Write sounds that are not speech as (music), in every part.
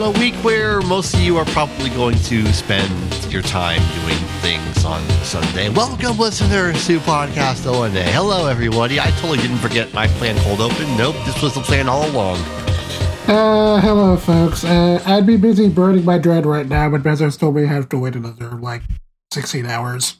on a week where most of you are probably going to spend your time doing things on Sunday. Welcome, listeners, to Podcast O&A. Hello, everybody. I totally didn't forget my plan cold open. Nope, this was the plan all along. Uh, hello, folks. Uh, I'd be busy burning my dread right now, but Bezos told me I have to wait another, like, 16 hours.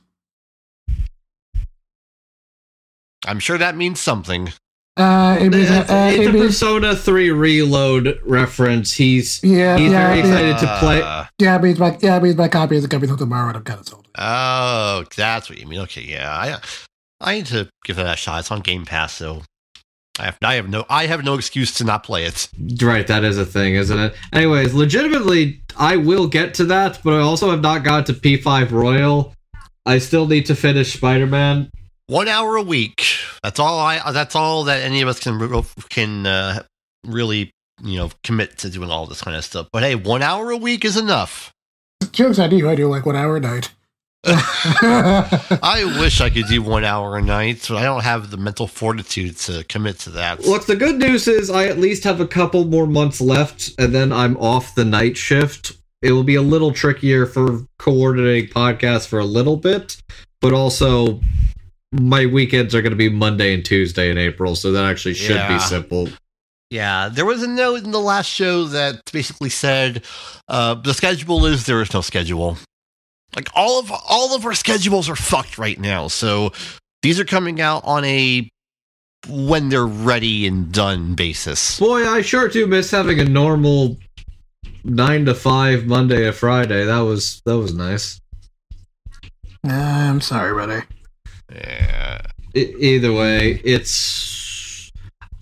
I'm sure that means something. Uh, it means, It's, uh, it's it a means, Persona 3 reload reference. He's yeah, he's yeah, very yeah, excited to play. Uh, yeah, it means my, yeah, it means my copy isn't coming until tomorrow, and I'm kind of sold. Oh, that's what you mean. Okay, yeah. I I need to give that a shot. It's on Game Pass, so I have I have no I have no excuse to not play it. Right, that is a thing, isn't it? Anyways, legitimately, I will get to that, but I also have not got to P5 Royal. I still need to finish Spider Man. One hour a week. That's all I. That's all that any of us can can uh, really you know commit to doing all this kind of stuff. But hey, one hour a week is enough. Jokes on you, I do like one hour a night. (laughs) I wish I could do one hour a night, but I don't have the mental fortitude to commit to that. Look, the good news is I at least have a couple more months left, and then I'm off the night shift. It will be a little trickier for coordinating podcasts for a little bit, but also my weekends are going to be Monday and Tuesday in April, so that actually should Yeah. be simple. Yeah, there was a note in the last show that basically said uh, the schedule is there is no schedule. Like all of all of our schedules are fucked right now. So these are coming out on a when they're ready and done basis. Boy, I sure do miss having a normal nine to five Monday to Friday. That was that was nice. I'm sorry, buddy. Yeah. Either way, it's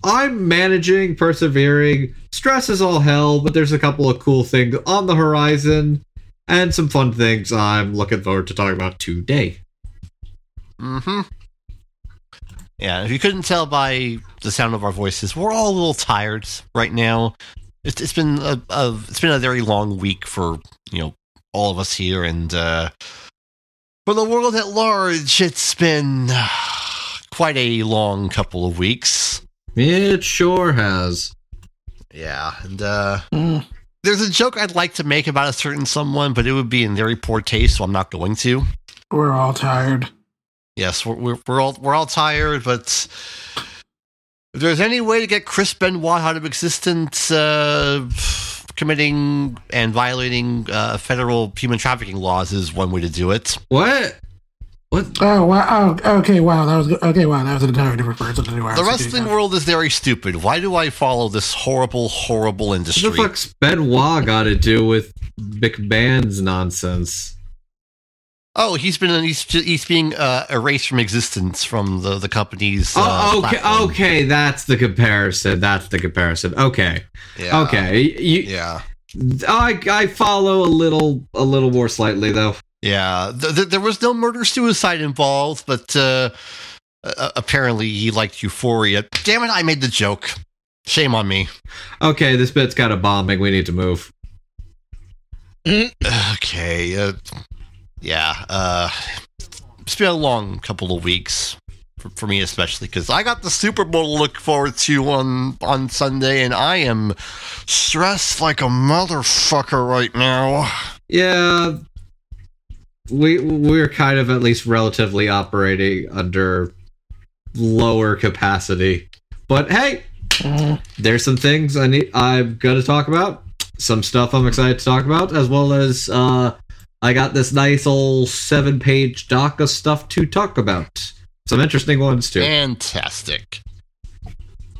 I'm managing, persevering. Stress is all hell, but there's a couple of cool things on the horizon and some fun things I'm looking forward to talking about today. Mm-hmm. Yeah, if you couldn't tell by the sound of our voices, we're all a little tired right now. It's, it's been a, a it's been a very long week for you know all of us here, and uh, for the world at large, it's been quite a long couple of weeks. It sure has. Yeah, and uh, Mm. there's a joke I'd like to make about a certain someone, but it would be in very poor taste, so I'm not going to. We're all tired. Yes, we're, we're, we're all we're all tired, but if there's any way to get Chris Benoit out of existence, uh, committing and violating uh, federal human trafficking laws is one way to do it. What? What? Oh wow! Oh, okay, wow. That was okay. Wow, that was an entirely different person than who I The wrestling thinking world is very stupid. Why do I follow this horrible, horrible What industry? the fuck's Benoit got to do with McMahon's nonsense? Oh, he's been he's he's being uh, erased from existence from the the company's. Uh, oh, okay, platform. okay, that's the comparison. That's the comparison. Okay, Yeah. okay. You, Yeah. I I follow a little a little more slightly though. Yeah, th- th- there was no murder suicide involved, but uh, uh, apparently he liked Euphoria. Damn it, I made the joke. Shame on me. Okay, this bit's got a bombing. We need to move. Okay, uh, yeah, uh, it's been a long couple of weeks for, for me, especially because I got the Super Bowl to look forward to on on Sunday, and I am stressed like a motherfucker right now. Yeah, we we're kind of at least relatively operating under lower capacity. But hey, there's some things I need I'm gonna talk about. Some stuff I'm excited to talk about, as well as uh I got this nice old seven page doc of stuff to talk about. Some interesting ones too. Fantastic.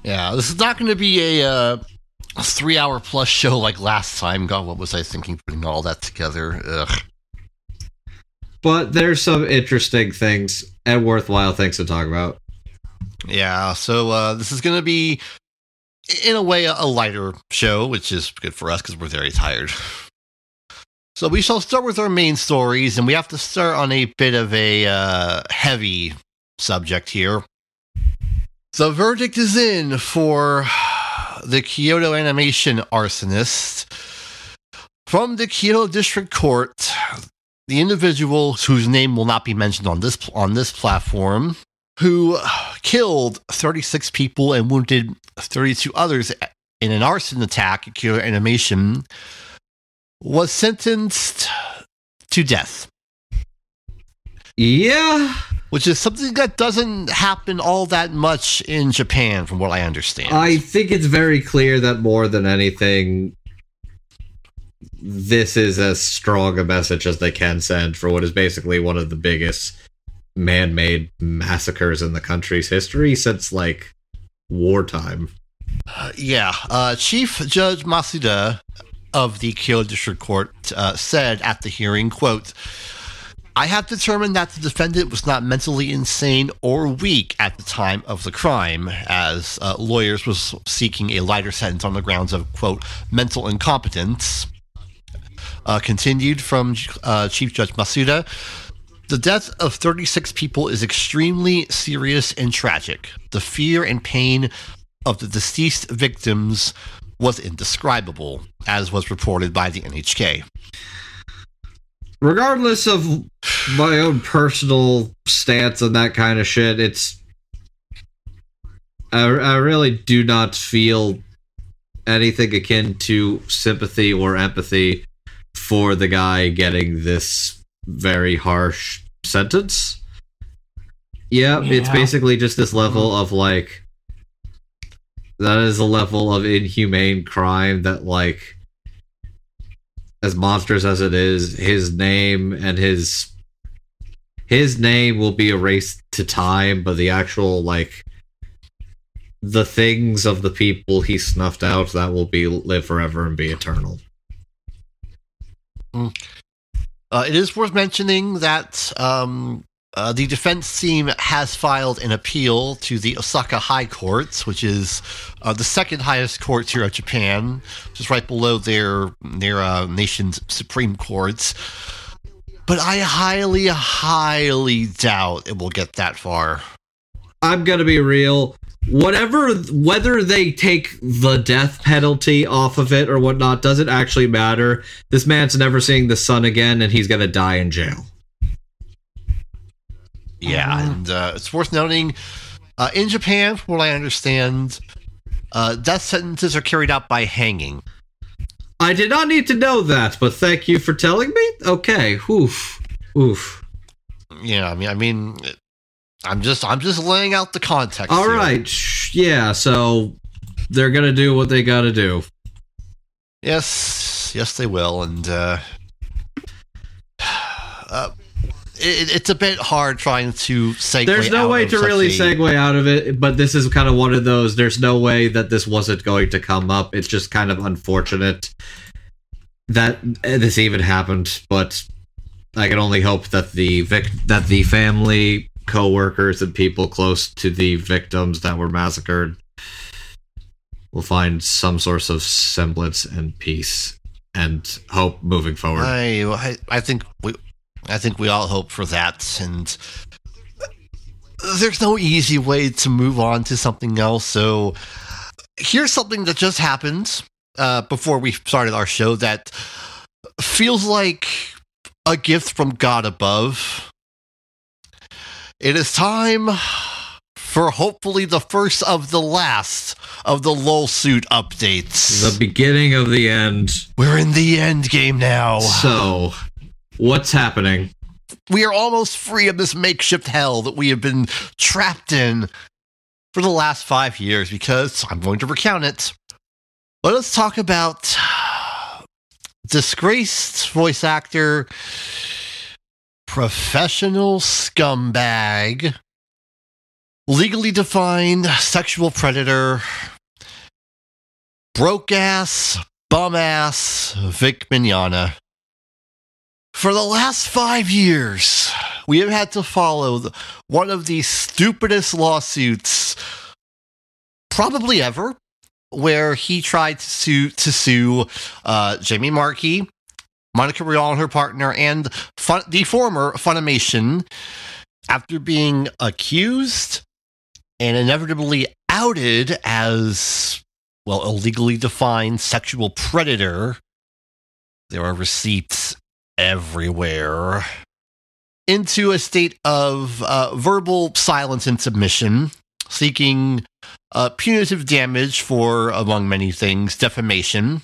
Yeah, this is not going to be a, uh, a three hour plus show like last time. God, what was I thinking putting all that together? Ugh. But there's some interesting things and worthwhile things to talk about. Yeah, so uh, this is going to be, in a way, a, a lighter show, which is good for us because we're very tired. So we shall start with our main stories, and we have to start on a bit of a uh, heavy subject here. The verdict is in for the Kyoto animation arsonist. From the Kyoto District Court, the individual whose name will not be mentioned on this on this platform, who killed 36 people and wounded 32 others in an arson attack at Kyoto Animation, was sentenced to death, Yeah, which is something that doesn't happen all that much in Japan, from what I understand. I think it's very clear that more than anything, this is as strong a message as they can send for what is basically one of the biggest man made massacres in the country's history since like wartime. Uh, yeah, uh, Chief Judge Masuda of the Kyoto District Court uh, said at the hearing, "quote." I have determined that the defendant was not mentally insane or weak at the time of the crime, as uh, lawyers was seeking a lighter sentence on the grounds of quote mental incompetence. Uh, continued from uh, Chief Judge Masuda. The death of 36 people is extremely serious and tragic. The fear and pain of the deceased victims was indescribable, as was reported by the NHK. Regardless of my own personal stance on that kind of shit, it's. I, I really do not feel anything akin to sympathy or empathy for the guy getting this very harsh sentence. Yeah, it's basically just this level of like that is a level of inhumane crime that like as monstrous as it is, his name and his his name will be erased to time, but the actual like the things of the people he snuffed out that will be live forever and be eternal. Uh, it is worth mentioning that um, uh, the defense team has filed an appeal to the Osaka High Courts, which is uh, the second highest court here of Japan, just right below their their uh, nation's Supreme courts. But I highly, highly doubt it will get that far. I'm gonna be real. Whatever, whether they take the death penalty off of it or whatnot, doesn't actually matter. This man's never seeing the sun again, and he's gonna die in jail. Yeah, Uh-huh. and uh, it's worth noting uh, in Japan, from what I understand, uh, death sentences are carried out by hanging. I did not need to know that, but thank you for telling me. Okay, oof, oof. Yeah, I mean, I mean, I'm just, I'm just laying out the context. All here. right, yeah. So they're gonna do what they gotta do. Yes, yes, they will, and uh, (sighs) uh, it, it's a bit hard trying to segue. There's no way to really a- segue out of it, but this is kind of one of those. There's no way that this wasn't going to come up. It's just kind of unfortunate that this even happened. But I can only hope that the vic- that the family, co-workers, and people close to the victims that were massacred will find some source of semblance and peace and hope moving forward. I, I, I think we, I think we all hope for that, and there's no easy way to move on to something else. So here's something that just happened uh, before we started our show that feels like a gift from God above. It is time for hopefully the first of the last of the LOL suit updates. the beginning of the end. We're in the end game now. So, what's happening? we are almost free of this makeshift hell that we have been trapped in for the last five years because I'm going to recount it. Let us talk about (sighs) disgraced voice actor, professional scumbag, legally defined sexual predator, broke ass, bum ass Vic Mignogna. For the last five years, we have had to follow one of the stupidest lawsuits probably ever, where he tried to sue, to sue uh, Jamie Marchi, Monica Rial and her partner, and fun, the former Funimation after being accused and inevitably outed as, well, a legally defined sexual predator. There are receipts everywhere into a state of uh, verbal silence and submission, seeking uh, punitive damage for, among many things, defamation.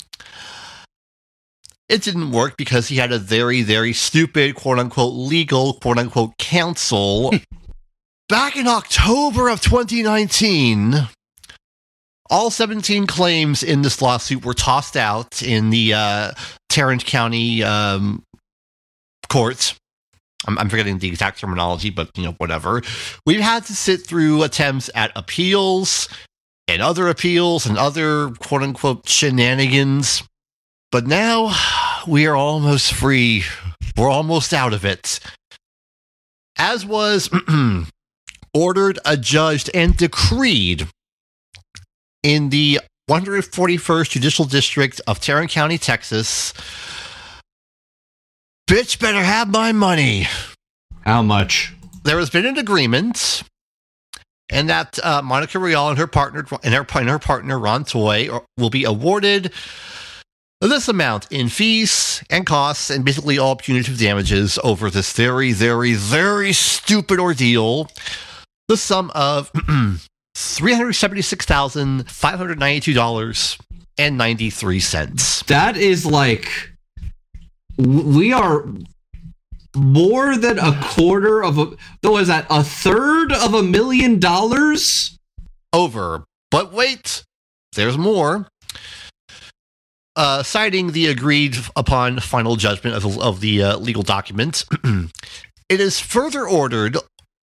it didn't work because he had a very, very stupid, quote unquote, legal, quote unquote, counsel. (laughs) Back in October of 2019, all 17 claims in this lawsuit were tossed out in the uh, Tarrant County um, courts. I'm, I'm forgetting the exact terminology, but you know, whatever. We've had to sit through attempts at appeals and other appeals and other quote unquote shenanigans. But now we are almost free. We're almost out of it. As was (clears throat) ordered, adjudged, and decreed in the 141st Judicial District of Tarrant County, Texas. Bitch better have my money. How much? There has been an agreement, and that uh, Monica Rial and her partner and her, and her partner Ron Toye will be awarded this amount in fees and costs and basically all punitive damages over this very, very, very stupid ordeal. The sum of (clears throat) $376,592.93. That is like we are more than a quarter of a though is that a third of a million dollars? Over. But wait there's more. Uh, citing the agreed upon final judgment of the, of the uh, legal document (clears throat) it is further ordered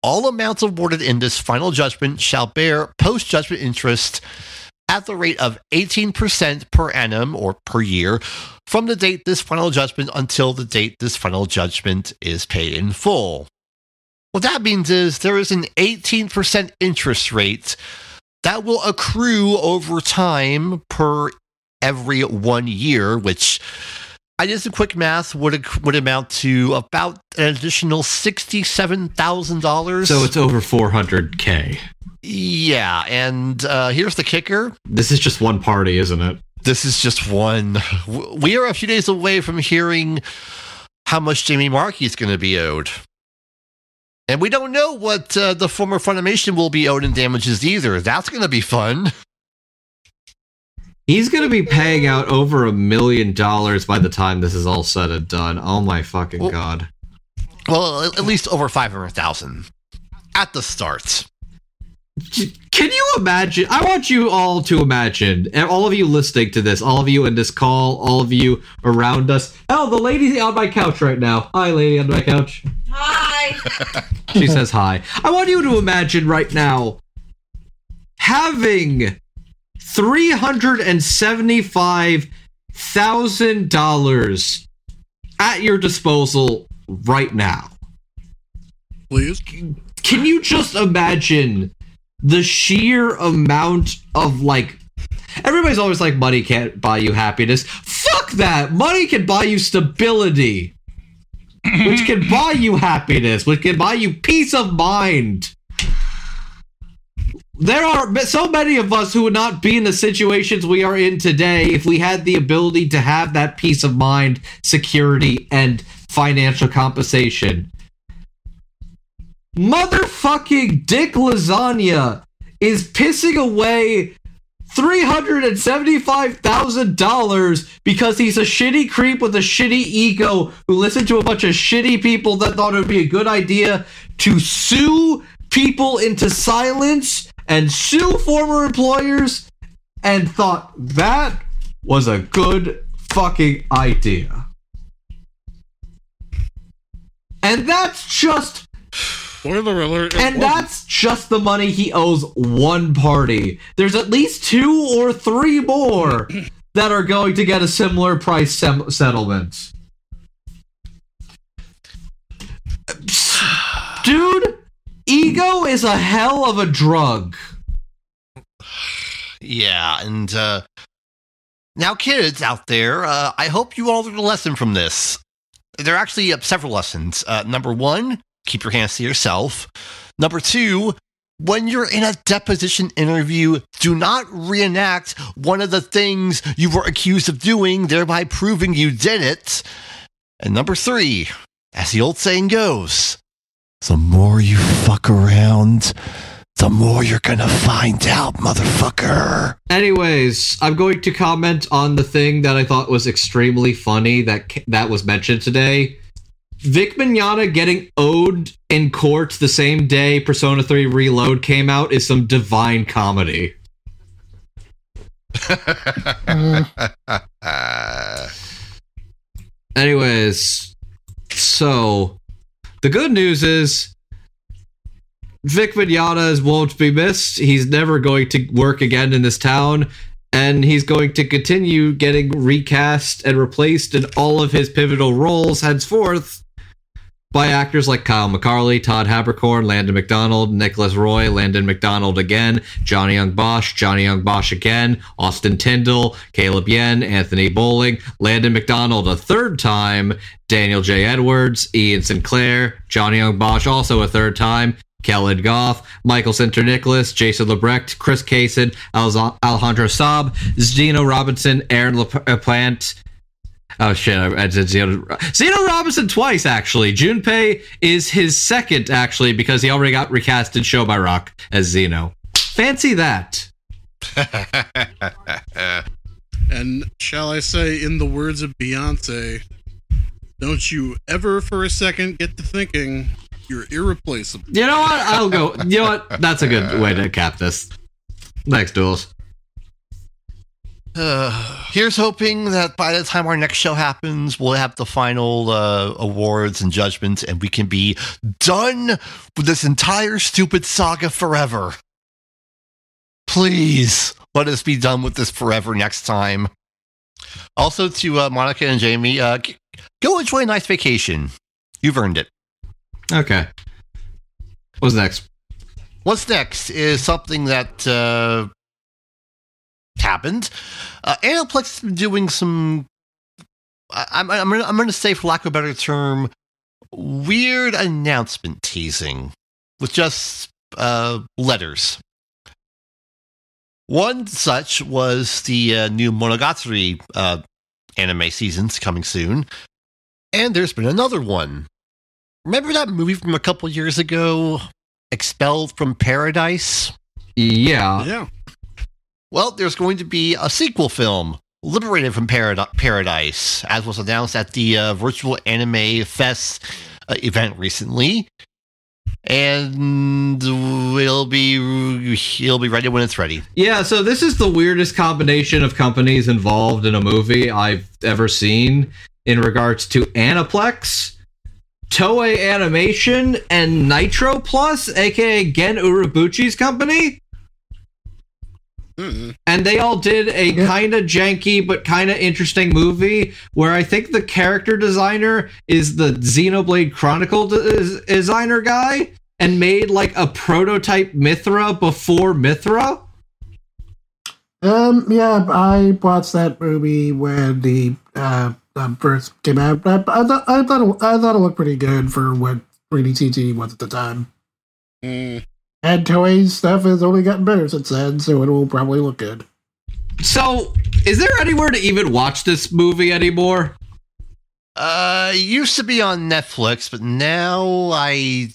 all amounts awarded in this final judgment shall bear post judgment interest at the rate of 18% per annum or per year from the date this final judgment until the date this final judgment is paid in full. What that means is there is an 18% interest rate that will accrue over time per every one year, which I did some quick math would would amount to about an additional sixty-seven thousand dollars. So it's over four hundred k. Yeah, and uh, here's the kicker. This is just one party, isn't it? This is just one. We are a few days away from hearing how much Jamie Marchi is going to be owed. And we don't know what uh, the former Funimation will be owed in damages either. That's going to be fun. He's going to be paying out over a million dollars by the time this is all said and done. Oh my fucking well, god. Well, at least over 500,000 at the start. Can you imagine? I want you all to imagine, and all of you listening to this, all of you in this call, all of you around us. Oh, the lady on my couch right now. Hi, lady on my couch. Hi. (laughs) she says hi. I want you to imagine right now having three hundred and seventy-five thousand dollars at your disposal right now. Please. Can you just imagine the sheer amount of like everybody's always like money can't buy you happiness. Fuck that. Money can buy you stability. which can (clears throat) buy you happiness, which can buy you peace of mind. There are so many of us who would not be in the situations we are in today if we had the ability to have that peace of mind, security, and financial compensation. Motherfucking Dick Lasagna is pissing away $375,000 because he's a shitty creep with a shitty ego who listened to a bunch of shitty people that thought it would be a good idea to sue people into silence and sue former employers and thought that was a good fucking idea. And that's just Spoiler alert. and that's just the money he owes one party. There's at least two or three more (clears throat) that are going to get a similar price sem- settlement. (sighs) Dude, ego is a hell of a drug. (sighs) Yeah, and uh, now, kids out there, uh, I hope you all learned a lesson from this. There are actually uh, several lessons. Uh, number one, keep your hands to yourself. Number two, when you're in a deposition interview, do not reenact one of the things you were accused of doing, thereby proving you did it. And number three, as the old saying goes, the more you fuck around, the more you're gonna find out, motherfucker. Anyways, I'm going to comment on the thing that I thought was extremely funny that that was mentioned today. Vic Mignogna getting owed in court the same day Persona 3 Reload came out is some divine comedy. Uh, (laughs) Anyways, so the good news is Vic Mignogna won't be missed. He's never going to work again in this town, and he's going to continue getting recast and replaced in all of his pivotal roles henceforth by actors like Kyle McCarley, Todd Haberkorn, Landon McDonald, Nicholas Roye, Landon McDonald again, Johnny Young Bosch, Johnny Young Bosch again, Austin Tindle, Caleb Yen, Anthony Bowling, Landon McDonald a third time, Daniel J. Edwards, Ian Sinclair, Johnny Young Bosch also a third time, Kellen Goff, Michael Sinterniklaas, Jason Liebrecht, Chris Cason, Alejandro Saab, Zeno Robinson, Aaron LaPlante, Oh shit! I, I did Zeno, Zeno Robinson twice actually. Junpei is his second actually because he already got recast in Show by Rock as Zeno. Fancy that. (laughs) And shall I say, in the words of Beyonce, don't you ever for a second get to thinking you're irreplaceable. You know what? I'll go. You know what? That's a good way to cap this. Next duels. Uh, (sighs) here's hoping that by the time our next show happens, we'll have the final uh, awards and judgments, and we can be done with this entire stupid saga forever. Please let us be done with this forever next time. Also, to uh, Monica and Jamie, uh, go enjoy a nice vacation. You've earned it. Okay. What's next? What's next is something that uh, happened. Uh, Aniplex has been doing some. I, I'm I'm gonna, I'm going to say, for lack of a better term, weird announcement teasing with just uh, letters. One such was the uh, new Monogatari uh, anime seasons coming soon, and there's been another one. Remember that movie from a couple years ago, Expelled from Paradise? Yeah. Yeah. Well, there's going to be a sequel film, Liberated from Parad- Paradise, as was announced at the uh, Virtual Anime Fest uh, event recently. And it'll be it'll be ready when it's ready. Yeah, so this is the weirdest combination of companies involved in a movie I've ever seen in regards to Aniplex, Toei Animation, and Nitro Plus, aka Gen Urobuchi's company. Mm-mm. And they all did a Yeah. kind of janky but kind of interesting movie where I think the character designer is the Xenoblade Chronicle de- designer guy and made like a prototype Mythra before Mythra. Um, yeah, I watched that movie when the uh, um, first came out. I, I thought I thought it, I thought it looked pretty good for what 3D CG was at the time. Mm. And Toei's stuff has only gotten better since then, so it will probably look good. So, is there anywhere to even watch this movie anymore? Uh, it used to be on Netflix, but now I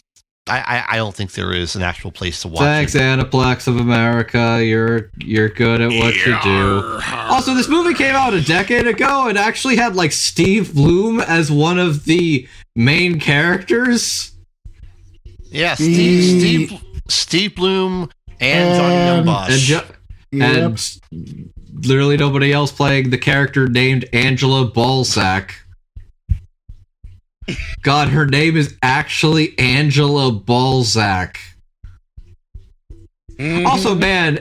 I, I, I don't think there is an actual place to watch it. Thanks, it. Aniplex of America. You're you're good at what you do. Also, this movie came out a decade ago and actually had like Steve Blum as one of the main characters. Yeah, Steve, Steve, Steve Blum and Johnny Young And- jo- Yep. and literally nobody else playing the character named Angela Ballsack. God, her name is actually Angela Balzac. Mhm. Also, man,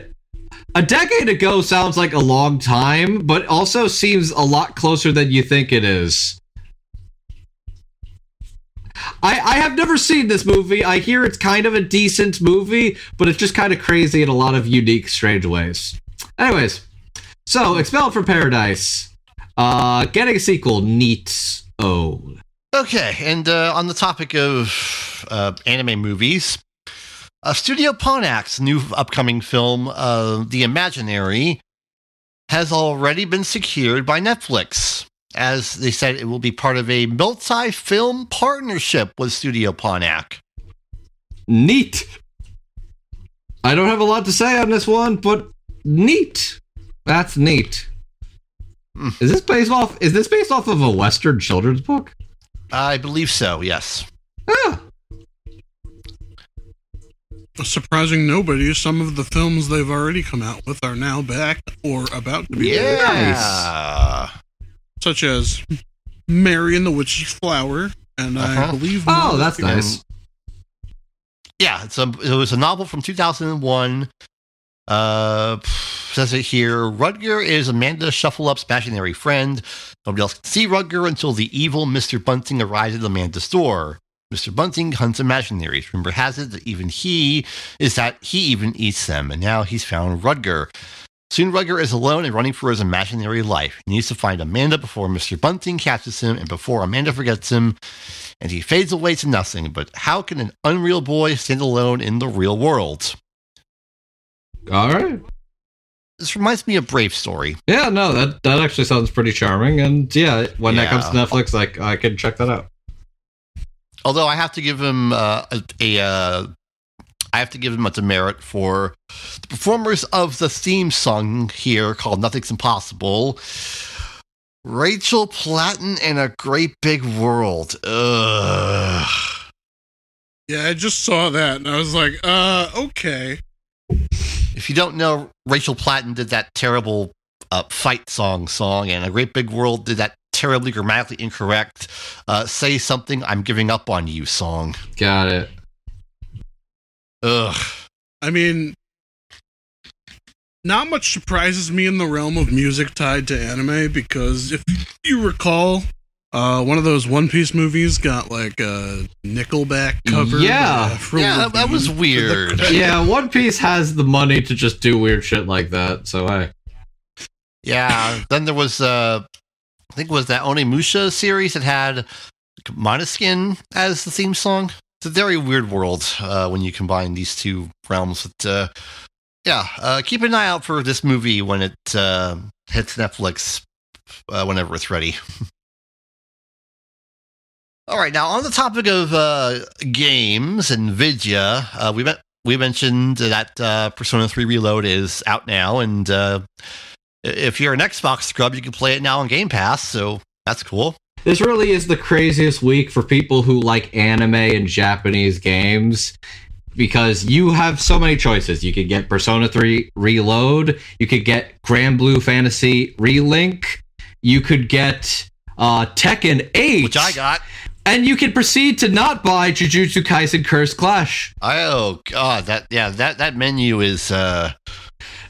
a decade ago sounds like a long time, but also seems a lot closer than you think it is. I, I have never seen this movie. I hear it's kind of a decent movie, but it's just kind of crazy in a lot of unique, strange ways. Anyways, so Expelled from Paradise, uh, getting a sequel, neat. Oh, Okay, and uh, on the topic of uh, anime movies, uh, Studio Ponoc's new upcoming film, uh, The Imaginary, has already been secured by Netflix. As they said, it will be part of a multi film partnership with Studio Ponoc. neat. I don't have a lot to say on this one, but neat. That's neat. Hmm. Is this based off? Is this based off of a Western children's book? I believe so. Yes. Ah, Surprising nobody, some of the films they've already come out with are now back or about to be Yeah. back, such as Mary and the Witch's Flower, and I Uh-huh. believe. oh, that's nice. Yeah, it's a, it was a novel from 2001. Uh, says it here. Rudger is Amanda Shuffleup's imaginary friend. Nobody else can see Rudger until the evil Mr. Bunting arrives at Amanda's door. Mr. Bunting hunts imaginaries. Rumor has it that even he is that he even eats them, and now he's found Rudger. Soon Rudger is alone and running for his imaginary life. He needs to find Amanda before Mr. Bunting catches him and before Amanda forgets him, and he fades away to nothing. But how can an unreal boy stand alone in the real world? All right. This reminds me of Brave Story. Yeah, no, that that actually sounds pretty charming, and yeah, when that comes to Netflix, like I can check that out. Although I have to give him uh, a, a uh, I have to give him a demerit for the performers of the theme song here called "Nothing's Impossible." Rachel Platten and a Great Big World. Ugh. Yeah, I just saw that and I was like, uh, okay. If you don't know, Rachel Platten did that terrible uh, fight song song, and a Great Big World did that terribly grammatically incorrect uh, "Say Something I'm Giving Up on You" song. Got it. Ugh. I mean, not much surprises me in the realm of music tied to anime because if you recall, uh, one of those One Piece movies got like a Nickelback cover. Yeah. by Yeah, that, that was weird. (laughs) Yeah, One Piece has the money to just do weird shit like that. So hey, Yeah. then there was, uh, I think it was that Onimusha series that had Måneskin as the theme song. It's a very weird world uh, when you combine these two realms. But uh, yeah, uh, keep an eye out for this movie when it uh, hits Netflix uh, whenever it's ready. (laughs) All right, now on the topic of uh, games and Vidya, we met, we mentioned that Persona 3 Reload is out now, and if you're an Xbox scrub, you can play it now on Game Pass, so that's cool. This really is the craziest week for people who like anime and Japanese games because you have so many choices. You could get Persona 3 Reload, you could get Granblue Fantasy Relink, you could get uh, Tekken 8, Which I got. and you can proceed to not buy Jujutsu Kaisen Curse Clash. Oh god, that yeah, that that menu is uh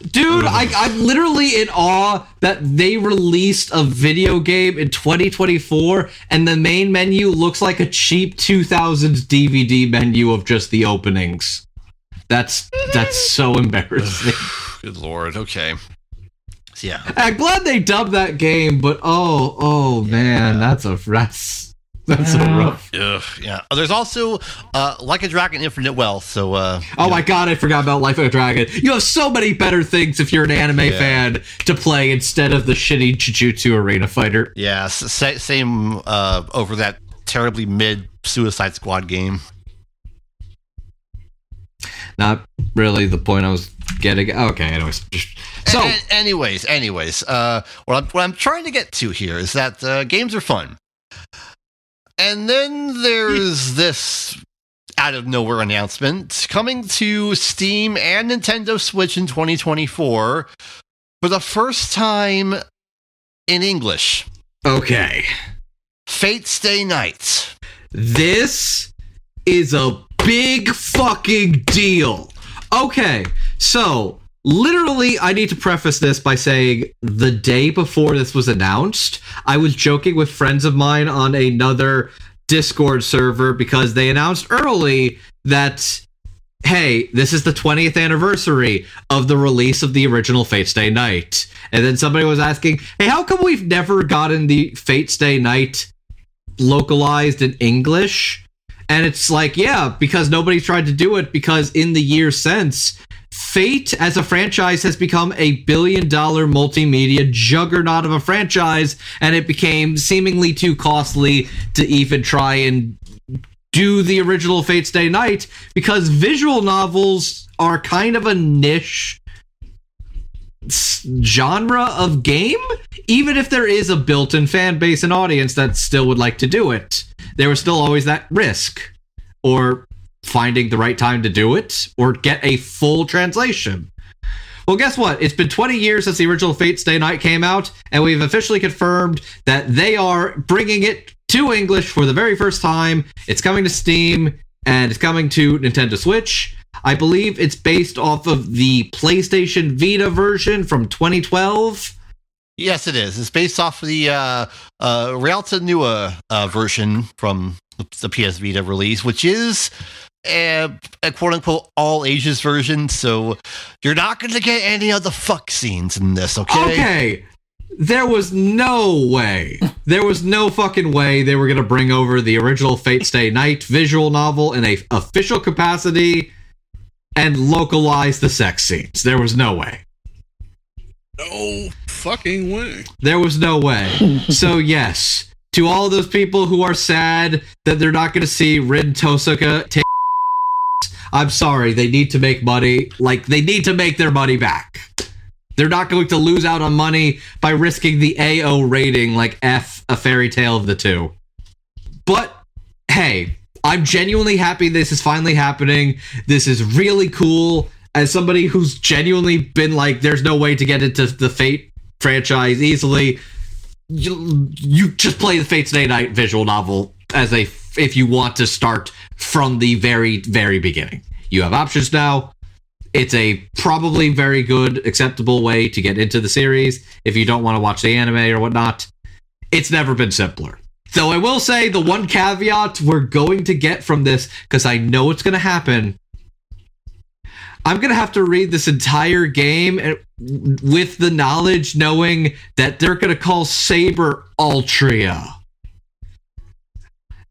Dude, I, I'm literally in awe that they released a video game in 2024 and the main menu looks like a cheap 2000s DVD menu of just the openings. That's that's so (laughs) embarrassing. (sighs) good lord. Okay. Yeah. I'm glad they dubbed that game, but oh, oh man, that's a that's that's a Yeah. rough. Ugh, yeah. Oh, there's also uh Like a Dragon Infinite Wealth, so uh Oh my god, I forgot about Life of a Dragon. You have so many better things if you're an anime Yeah. fan to play instead of the shitty Jujutsu Arena Fighter. yeah, s- same uh over that terribly mid Suicide Squad game. not really the point I was getting. Okay, anyways. So, A- anyways, anyways, uh, what I'm what I'm trying to get to here is that uh, games are fun, and then there's this out of nowhere announcement coming to Steam and Nintendo Switch in 2024 for the first time in English. okay. Fate Stay Night. This is a big fucking deal. Okay, so literally, I need to preface this by saying the day before this was announced, I was joking with friends of mine on another Discord server because they announced early that. Hey, this is the 20th anniversary of the release of the original Fate Stay Night. And then somebody was asking, hey, how come we've never gotten the Fate Stay Night localized in English. And it's like, yeah, because nobody tried to do it because in the years since, Fate as a franchise has become a billion dollar multimedia juggernaut of a franchise, and it became seemingly too costly to even try and do the original Fate Stay Night because visual novels are kind of a niche genre of game even if there is a built-in fan base and audience that still would like to do it. There was still always that risk or finding the right time to do it or get a full translation well, guess what? It's been 20 years since the original Fate Stay Night came out, and we've officially confirmed that they are bringing it to English for the very first time. It's coming to Steam, and it's coming to Nintendo Switch. I believe it's based off of the PlayStation Vita version from 2012. Yes, it is. It's based off the uh, uh, Realta Nua uh, version from the PS Vita release, which is Eh, a, a quote unquote all ages version. So you're not going to get any of the fuck scenes in this, okay? Okay. There was no way. There was no fucking way they were going to bring over the original Fate Stay Night visual novel in a official capacity and localize the sex scenes. There was no way. No fucking way. There was no way. (laughs) so yes, to all those people who are sad that they're not going to see Rin Tohsaka take I'm sorry, they need to make money. Like they need to make their money back. They're not going to lose out on money by risking the AO rating like F a fairy tale of the two. But hey, I'm genuinely happy this is finally happening. This is really cool. As somebody who's genuinely been like, there's no way to get into the Fate franchise easily. You, you just play the Fate Stay Night visual novel as a if you want to start from the very very beginning. You have options now. It's a probably very good acceptable way to get into the series if you don't want to watch the anime or whatnot. It's never been simpler. Though I will say the one caveat we're going to get from this because I know it's going to happen. I'm going to have to read this entire game eh, with the knowledge knowing that they're going to call Saber Altria.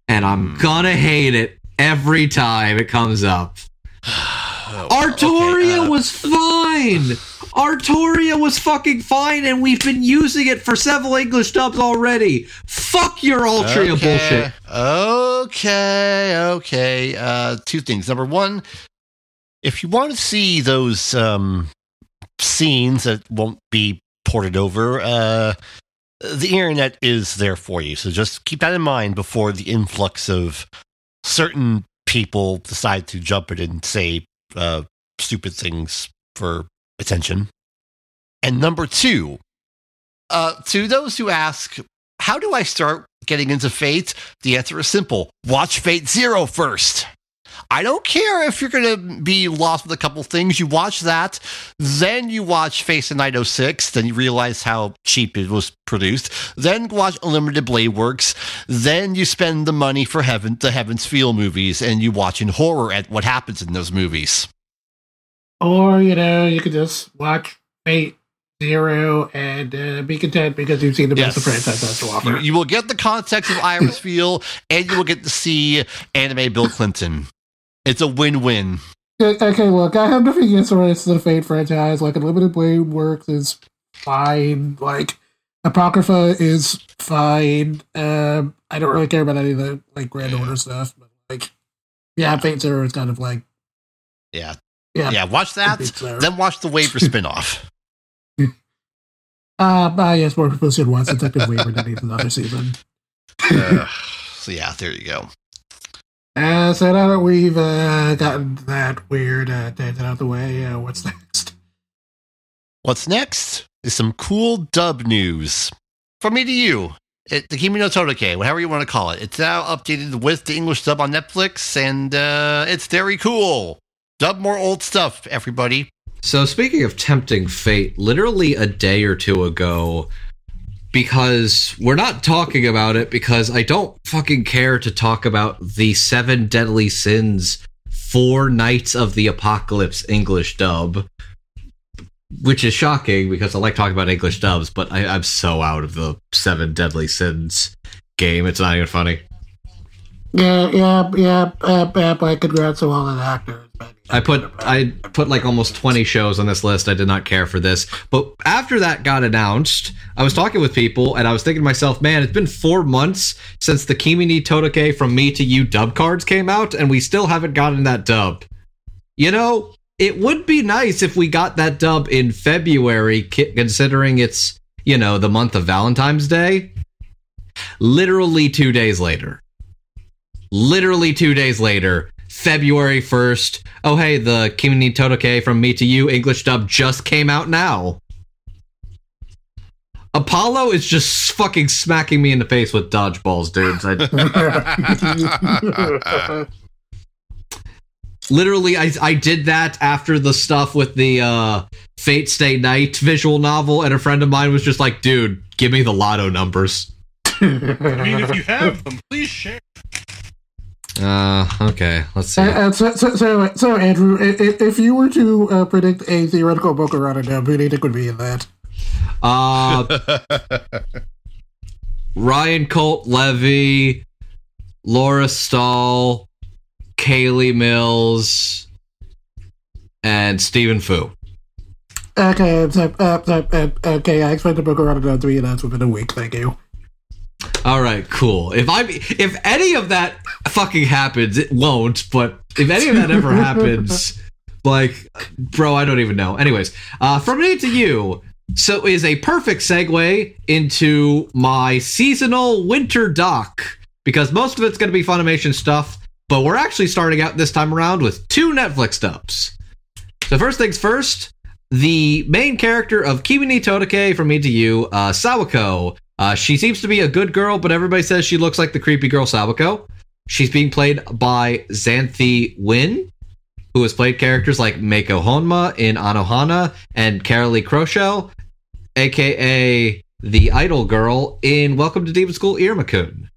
And I'm hmm. going to hate it every time it comes up. (sighs) Artoria Okay, uh, was fine. Artoria was fucking fine, and we've been using it for several English dubs already. Fuck your Altria okay, bullshit. Okay, okay. Uh, two things. Number one, if you want to see those um, scenes that won't be ported over, uh, the internet is there for you. So just keep that in mind before the influx of certain people decide to jump in and say uh, stupid things for attention. And number two, uh, to those who ask, how do I start getting into Fate? The answer is simple watch Fate Zero first. I don't care if you're going to be lost with a couple things. You watch that, then you watch Fate Stay Night 06, then you realize how cheap it was produced. Then watch Unlimited Blade Works. Then you spend the money for Heaven, the Heaven's Feel movies, and you watch in horror at what happens in those movies. Or, you know, you could just watch Fate Zero and uh, be content because you've seen the best the Yes. franchise has to You, offer. you will get the context of Iris (laughs) Feel, and you will get to see anime Bill Clinton. It's a win-win. Okay, okay, look, I have nothing against the rest of the Fate franchise. Like, Unlimited Blade Works is fine. Like, Apocrypha is fine. Um, I don't really care about any of the, like, Grand. Order stuff. But, like, yeah, Fate Zero is kind of like, Yeah, yeah. yeah. Watch that, then watch the Waver (laughs) spinoff. Uh, ah, yes, more people should watch Detective Waver that needs another season. Uh, (laughs) so yeah, there you go. Uh, so now that we've uh, gotten that weird uh, tangent out the way, uh, what's next? What's next is some cool dub news. From me to you. It, the Kimi ni Todoke, whatever you want to call it. It's now updated with the English dub on Netflix, and uh, it's very cool. Dub more old stuff, everybody. So speaking of tempting fate, literally a day or two ago, because we're not talking about it because I don't fucking care to talk about the seven deadly sins four knights of the apocalypse English dub. Which is shocking because I like talking about English dubs, but I, I'm so out of the seven deadly sins game. It's not even funny. Yeah, yeah, yeah, uh, yeah, but congrats to all the actors. I put I put like almost 20 shows on this list. I did not care for this. But after that got announced, I was talking with people and I was thinking to myself, man, it's been 4 months since the Kimi ni Todoke from me to you dub cards came out and we still haven't gotten that dub. You know, it would be nice if we got that dub in February considering it's, you know, the month of Valentine's Day. Literally 2 days later. Literally 2 days later, February 1st. Oh, hey, the Kimi ni Todoke from Me to You English dub just came out now. Apollo is just fucking smacking me in the face with dodgeballs, dudes. I, (laughs) literally, I, I did that after the stuff with the uh, Fate Stay Night visual novel, and a friend of mine was just like, dude, give me the lotto numbers. (laughs) I mean, if you have them, please share. Uh, okay, let's see. And, and so, so, so, so, Andrew, i- i- if you were to uh, predict a theoretical Boca Rana dub, who do you think would be in that? Uh, (laughs) Ryan Colt Levy, Laura Stahl, Kayli Mills, and Stephen Fu. Okay, so, uh, so, uh, okay, I expect the Boca Rana dub to be announced within a week. Thank you. All right, cool. If I if any of that fucking happens, it won't. But if any of that ever happens, (laughs) like, bro, I don't even know. Anyways, uh, from me to you. So is a perfect segue into my seasonal winter doc because most of it's going to be Funimation stuff, but we're actually starting out this time around with two Netflix dubs. So first things first, the main character of Kimi ni Todoke from Me to You, uh, Sawako. Uh, she seems to be a good girl, but everybody says she looks like the creepy girl Sawako. She's being played by Xanthe Huynh, who has played characters like Meiko Honma in Anohana and Carolee Crochelle, aka the idol girl in Welcome to Demon School Iruma-kun.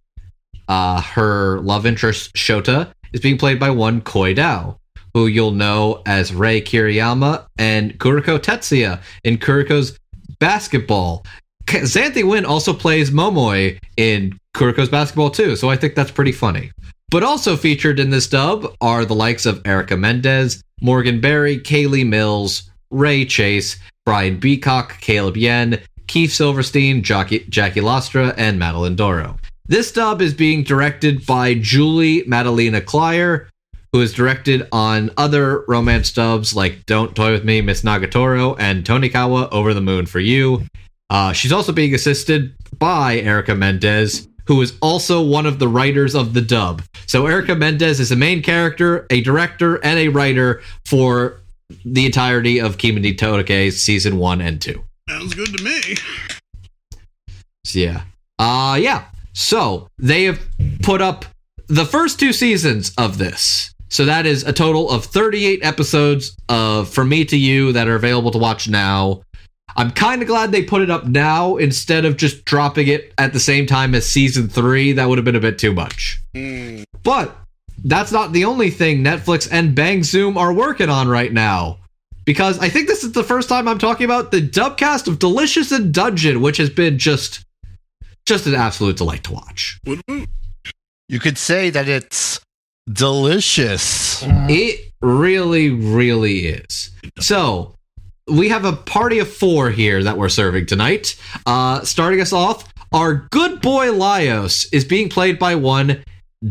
Uh, her love interest Shota is being played by one Khoi Dao, who you'll know as Rei Kiriyama and Kuroko Tetsuya in Kuroko's basketball. Xanthe Huynh also plays Momoi in Kuroko's basketball too, so I think that's pretty funny. But also featured in this dub are the likes of Erica Mendez, Morgan Berry, Kayli Mills, Ray Chase, Brian Beacock, Caleb Yen, Keith Silverstein, Jackie, Jackie Lastra, and Madeline Doro. This dub is being directed by Julie Maddalena Clyer, who has directed on other romance dubs like Don't Toy With Me, Miss Nagatoro, and Tonikawa Over the Moon for You. Uh, she's also being assisted by Erica Mendez, who is also one of the writers of the dub. So Erica Mendez is a main character, a director, and a writer for the entirety of Kimi ni Todoke season one and two. Sounds good to me. So, yeah. Uh yeah. So they have put up the first two seasons of this. So that is a total of 38 episodes of From Me to You that are available to watch now. I'm kind of glad they put it up now instead of just dropping it at the same time as season 3. That would have been a bit too much. Hmm. But that's not the only thing Netflix and Bang Zoom are working on right now. Because I think this is the first time I'm talking about the dubcast of Delicious and Dungeon, which has been just just an absolute delight to watch. Woot woot. you could say that it's delicious. It really, really is. So we have a party of four here that we're serving tonight. Uh, starting us off, our good boy Laios is being played by one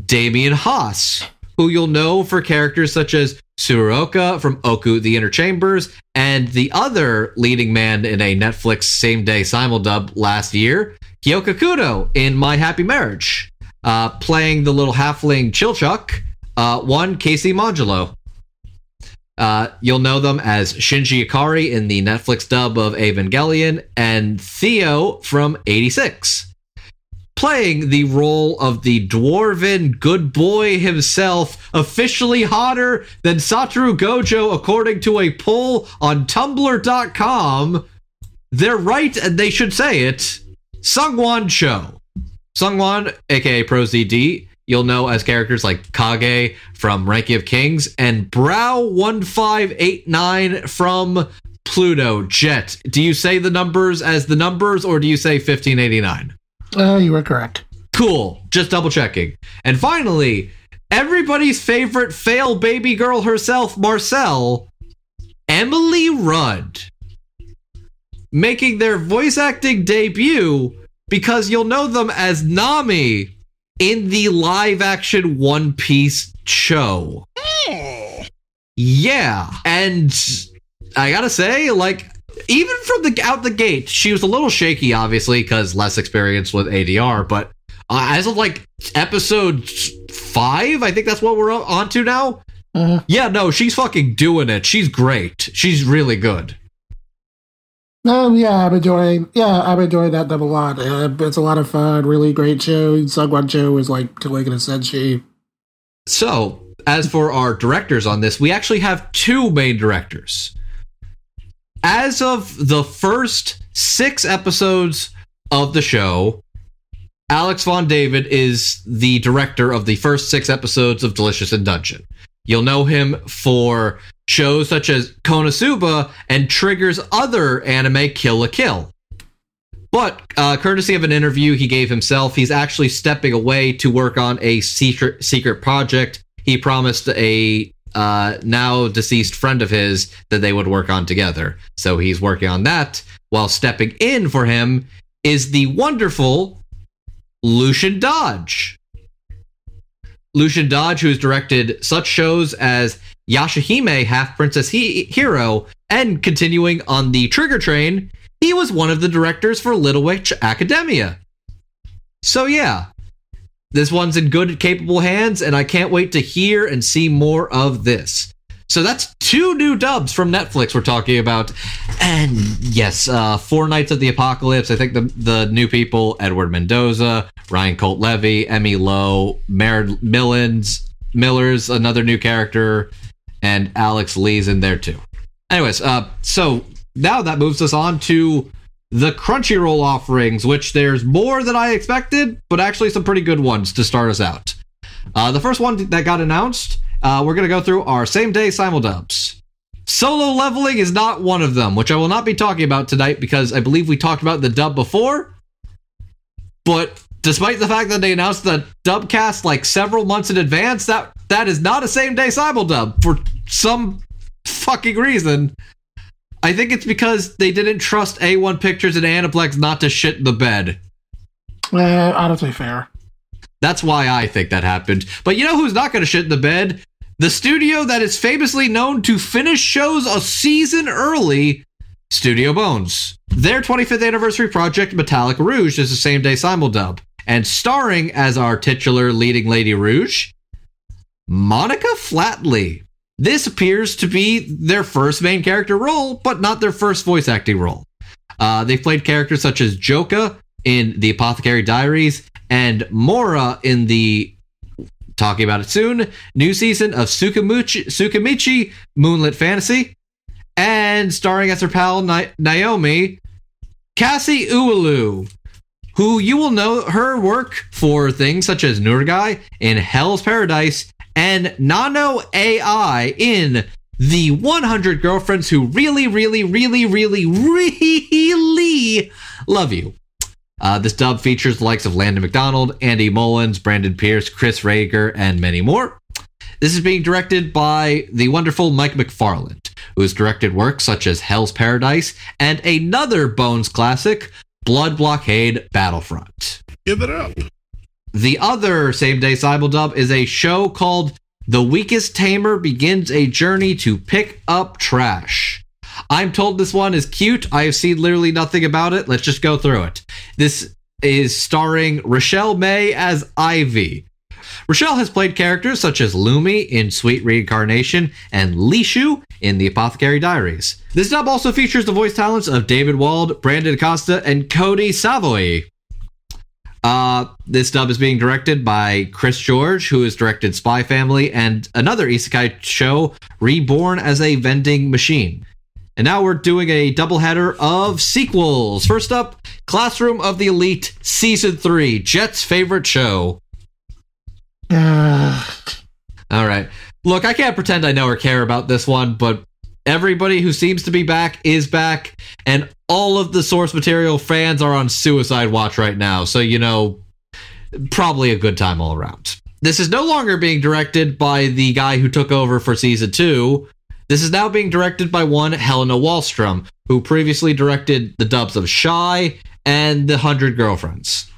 Damien Haas, who you'll know for characters such as Tsuruoka from Oku the Inner Chambers, and the other leading man in a Netflix same day simuldub last year, Kiyoka Kudo in My Happy Marriage, uh, playing the little halfling Chilchuck, uh, one Casey Mongillo. Uh, you'll know them as Shinji Ikari in the Netflix dub of Evangelion and Theo from 86. Playing the role of the dwarven good boy himself, officially hotter than Satoru Gojo, according to a poll on Tumblr.com. They're right, and they should say it. Sungwon Cho. Sungwon, aka ProZD, you'll know as characters like Kage from Ranking of Kings and Brow1589 from Pluto Jet. Do you say the numbers as the numbers or do you say 1589? Uh, you were correct. Cool. Just double checking. And finally, everybody's favorite fail baby girl herself, Marcille, Emily Rudd, making their voice acting debut because you'll know them as Nami in the live action One Piece show. Yeah, and I gotta say, like, even from the out the gate, she was a little shaky, obviously, because less experience with ADR. But uh, as of like episode five, I think that's what we're on to now. Uh, Yeah, no, she's fucking doing it. She's great. She's really good. No, yeah, I'm enjoying. Yeah, I'm enjoying that dub a lot. Uh, it's a lot of fun. Really great show. Sungwon Cho is like killing it essentially. So, as for our directors on this, we actually have two main directors. As of the first six episodes of the show, Alex Von David is the director of the first six episodes of Delicious in Dungeon. You'll know him for shows such as Konosuba and Trigger's other anime Kill la Kill. But uh, courtesy of an interview he gave himself, he's actually stepping away to work on a secret secret project. He promised a uh, now deceased friend of his that they would work on together. So he's working on that. While stepping in for him is the wonderful Lucian Dodge. Lucian Dodge, who has directed such shows as Yashahime, Half Princess he- Hero, and continuing on the Trigger Train, he was one of the directors for Little Witch Academia. So, yeah, this one's in good, capable hands, and I can't wait to hear and see more of this. So that's two new dubs from Netflix we're talking about, and yes, uh, Four Knights of the Apocalypse. I think the the new people: Edward Mendoza, Ryan Colt Levy, Emi Lo, Merritt Millins, Miller's another new character, and Alex Lee's in there too. Anyways, uh, so now that moves us on to the Crunchyroll offerings, which there's more than I expected, but actually some pretty good ones to start us out. Uh, the first one that got announced, uh, we're going to go through our same day simuldubs. Solo leveling is not one of them, which I will not be talking about tonight because I believe we talked about the dub before. But despite the fact that they announced the dub cast like several months in advance, that that is not a same day simuldub for some fucking reason. I think it's because they didn't trust A1 Pictures and Aniplex not to shit the bed. Uh, honestly, fair. That's why I think that happened. But you know who's not going to shit in the bed? The studio that is famously known to finish shows a season early, Studio Bones. Their 25th anniversary project, Metallic Rouge, is the same day simuldub. And starring as our titular leading Lady Rouge, Monica Flatley. This appears to be their first main character role, but not their first voice acting role. Uh, they've played characters such as Joka in The Apothecary Diaries and Mora in the talking about it soon new season of Tsukimichi, Tsukimichi Moonlit Fantasy, and starring as her pal Naomi, Cassie Ewulu, who you will know her work for things such as Nurugai in Hell's Paradise and Nano AI in the 100 Girlfriends Who Really, Really, Really, Really, Really Love You. Uh, this dub features the likes of Landon McDonald, Andy Mullins, Brandon Pierce, Chris Rager, and many more. This is being directed by the wonderful Mike McFarland, who has directed works such as Hell's Paradise and another Bones classic, Blood Blockade Battlefront. give it up. The other same day Simuldub is a show called The Weakest Tamer Begins a Journey to Pick Up Trash. I'm told this one is cute. I have seen literally nothing about it. Let's just go through it. This is starring Rochelle May as Ivy. Rochelle has played characters such as Lumi in Sweet Reincarnation and Lishu in The Apothecary Diaries. This dub also features the voice talents of David Wald, Brandon Acosta, and Cody Savoy. Uh, this dub is being directed by Chris George, who has directed Spy Family and another isekai show, Reborn as a Vending Machine. And now we're doing a doubleheader of sequels. First up, Classroom of the Elite Season 3, Jet's favorite show. (sighs) All right. Look, I can't pretend I know or care about this one, but everybody who seems to be back is back, and all of the source material fans are on suicide watch right now. So, you know, probably a good time all around. this is no longer being directed by the guy who took over for season two. This is now being directed by one Helena Wallstrom, who previously directed the dubs of Shy and The Hundred Girlfriends.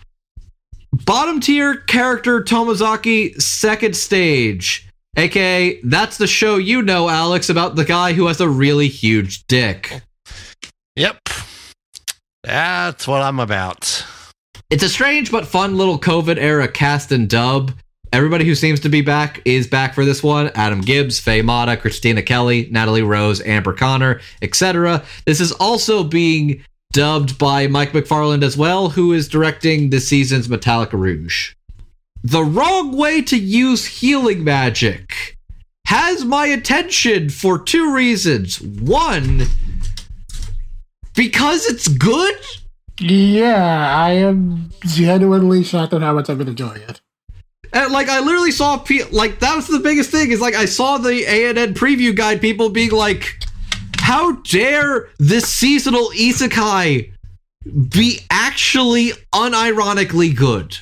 Bottom tier character Tomozaki, second stage. AKA, that's the show you know, Alex, about the guy who has a really huge dick. Yep. That's what I'm about. It's a strange but fun little COVID era cast and dub. Everybody who seems to be back is back for this one. Adam Gibbs, Faye Mata, Christina Kelly, Natalie Rose, Amber Connor, etc. This is also being dubbed by Mike McFarland as well, who is directing this season's Metallica Rouge. The wrong way to use healing magic has my attention for two reasons. One, because it's good Yeah, I am genuinely shocked at how much I've been enjoying it. And like I literally saw pe- like that was the biggest thing is like I saw the ANN preview guide people being like how dare this seasonal isekai be actually unironically good.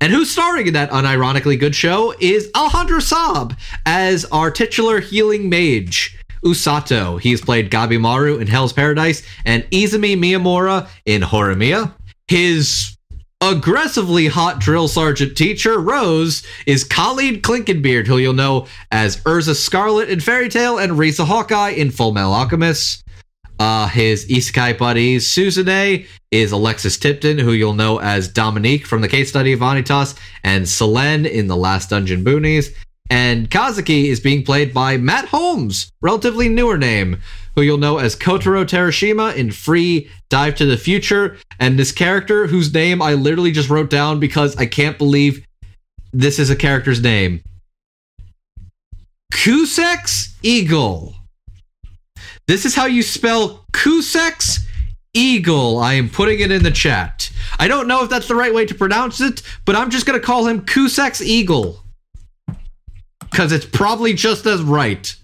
And who's starring in that unironically good show is Alejandro Saab as our titular healing mage, Usato. He's played Gabimaru in Hell's Paradise and Izumi Miyamura in Horimiya. His aggressively hot drill sergeant teacher, Rose, is Colleen Klinkenbeard, who you'll know as Erza Scarlet in Fairy Tail and Riza Hawkeye in Full Metal Alchemist. Uh, his isekai buddies, Suzune, is Alexis Tipton, who you'll know as Dominique from the case study of Vanitas, and Selene in The Last Dungeon Boonies. And Kazuki is being played by Matt Holmes, relatively newer name, who you'll know as Kotaro Terashima in Free Dive to the Future. And this character, whose name I literally just wrote down because I can't believe this is a character's name Kusex Eagle. This is how you spell Kusex Eagle. I am putting it in the chat. I don't know if that's the right way to pronounce it, but I'm just going to call him Kusex Eagle. Because it's probably just as right.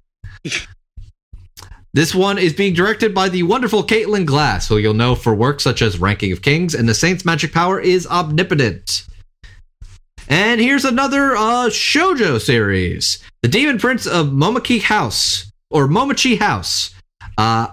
This one is being directed by the wonderful Caitlin Glass, who you'll know for work such as Ranking of Kings and The Saint's Magic Power is Omnipotent. And here's another uh, shoujo series The Demon Prince of Momochi House, or Momochi House. Uh,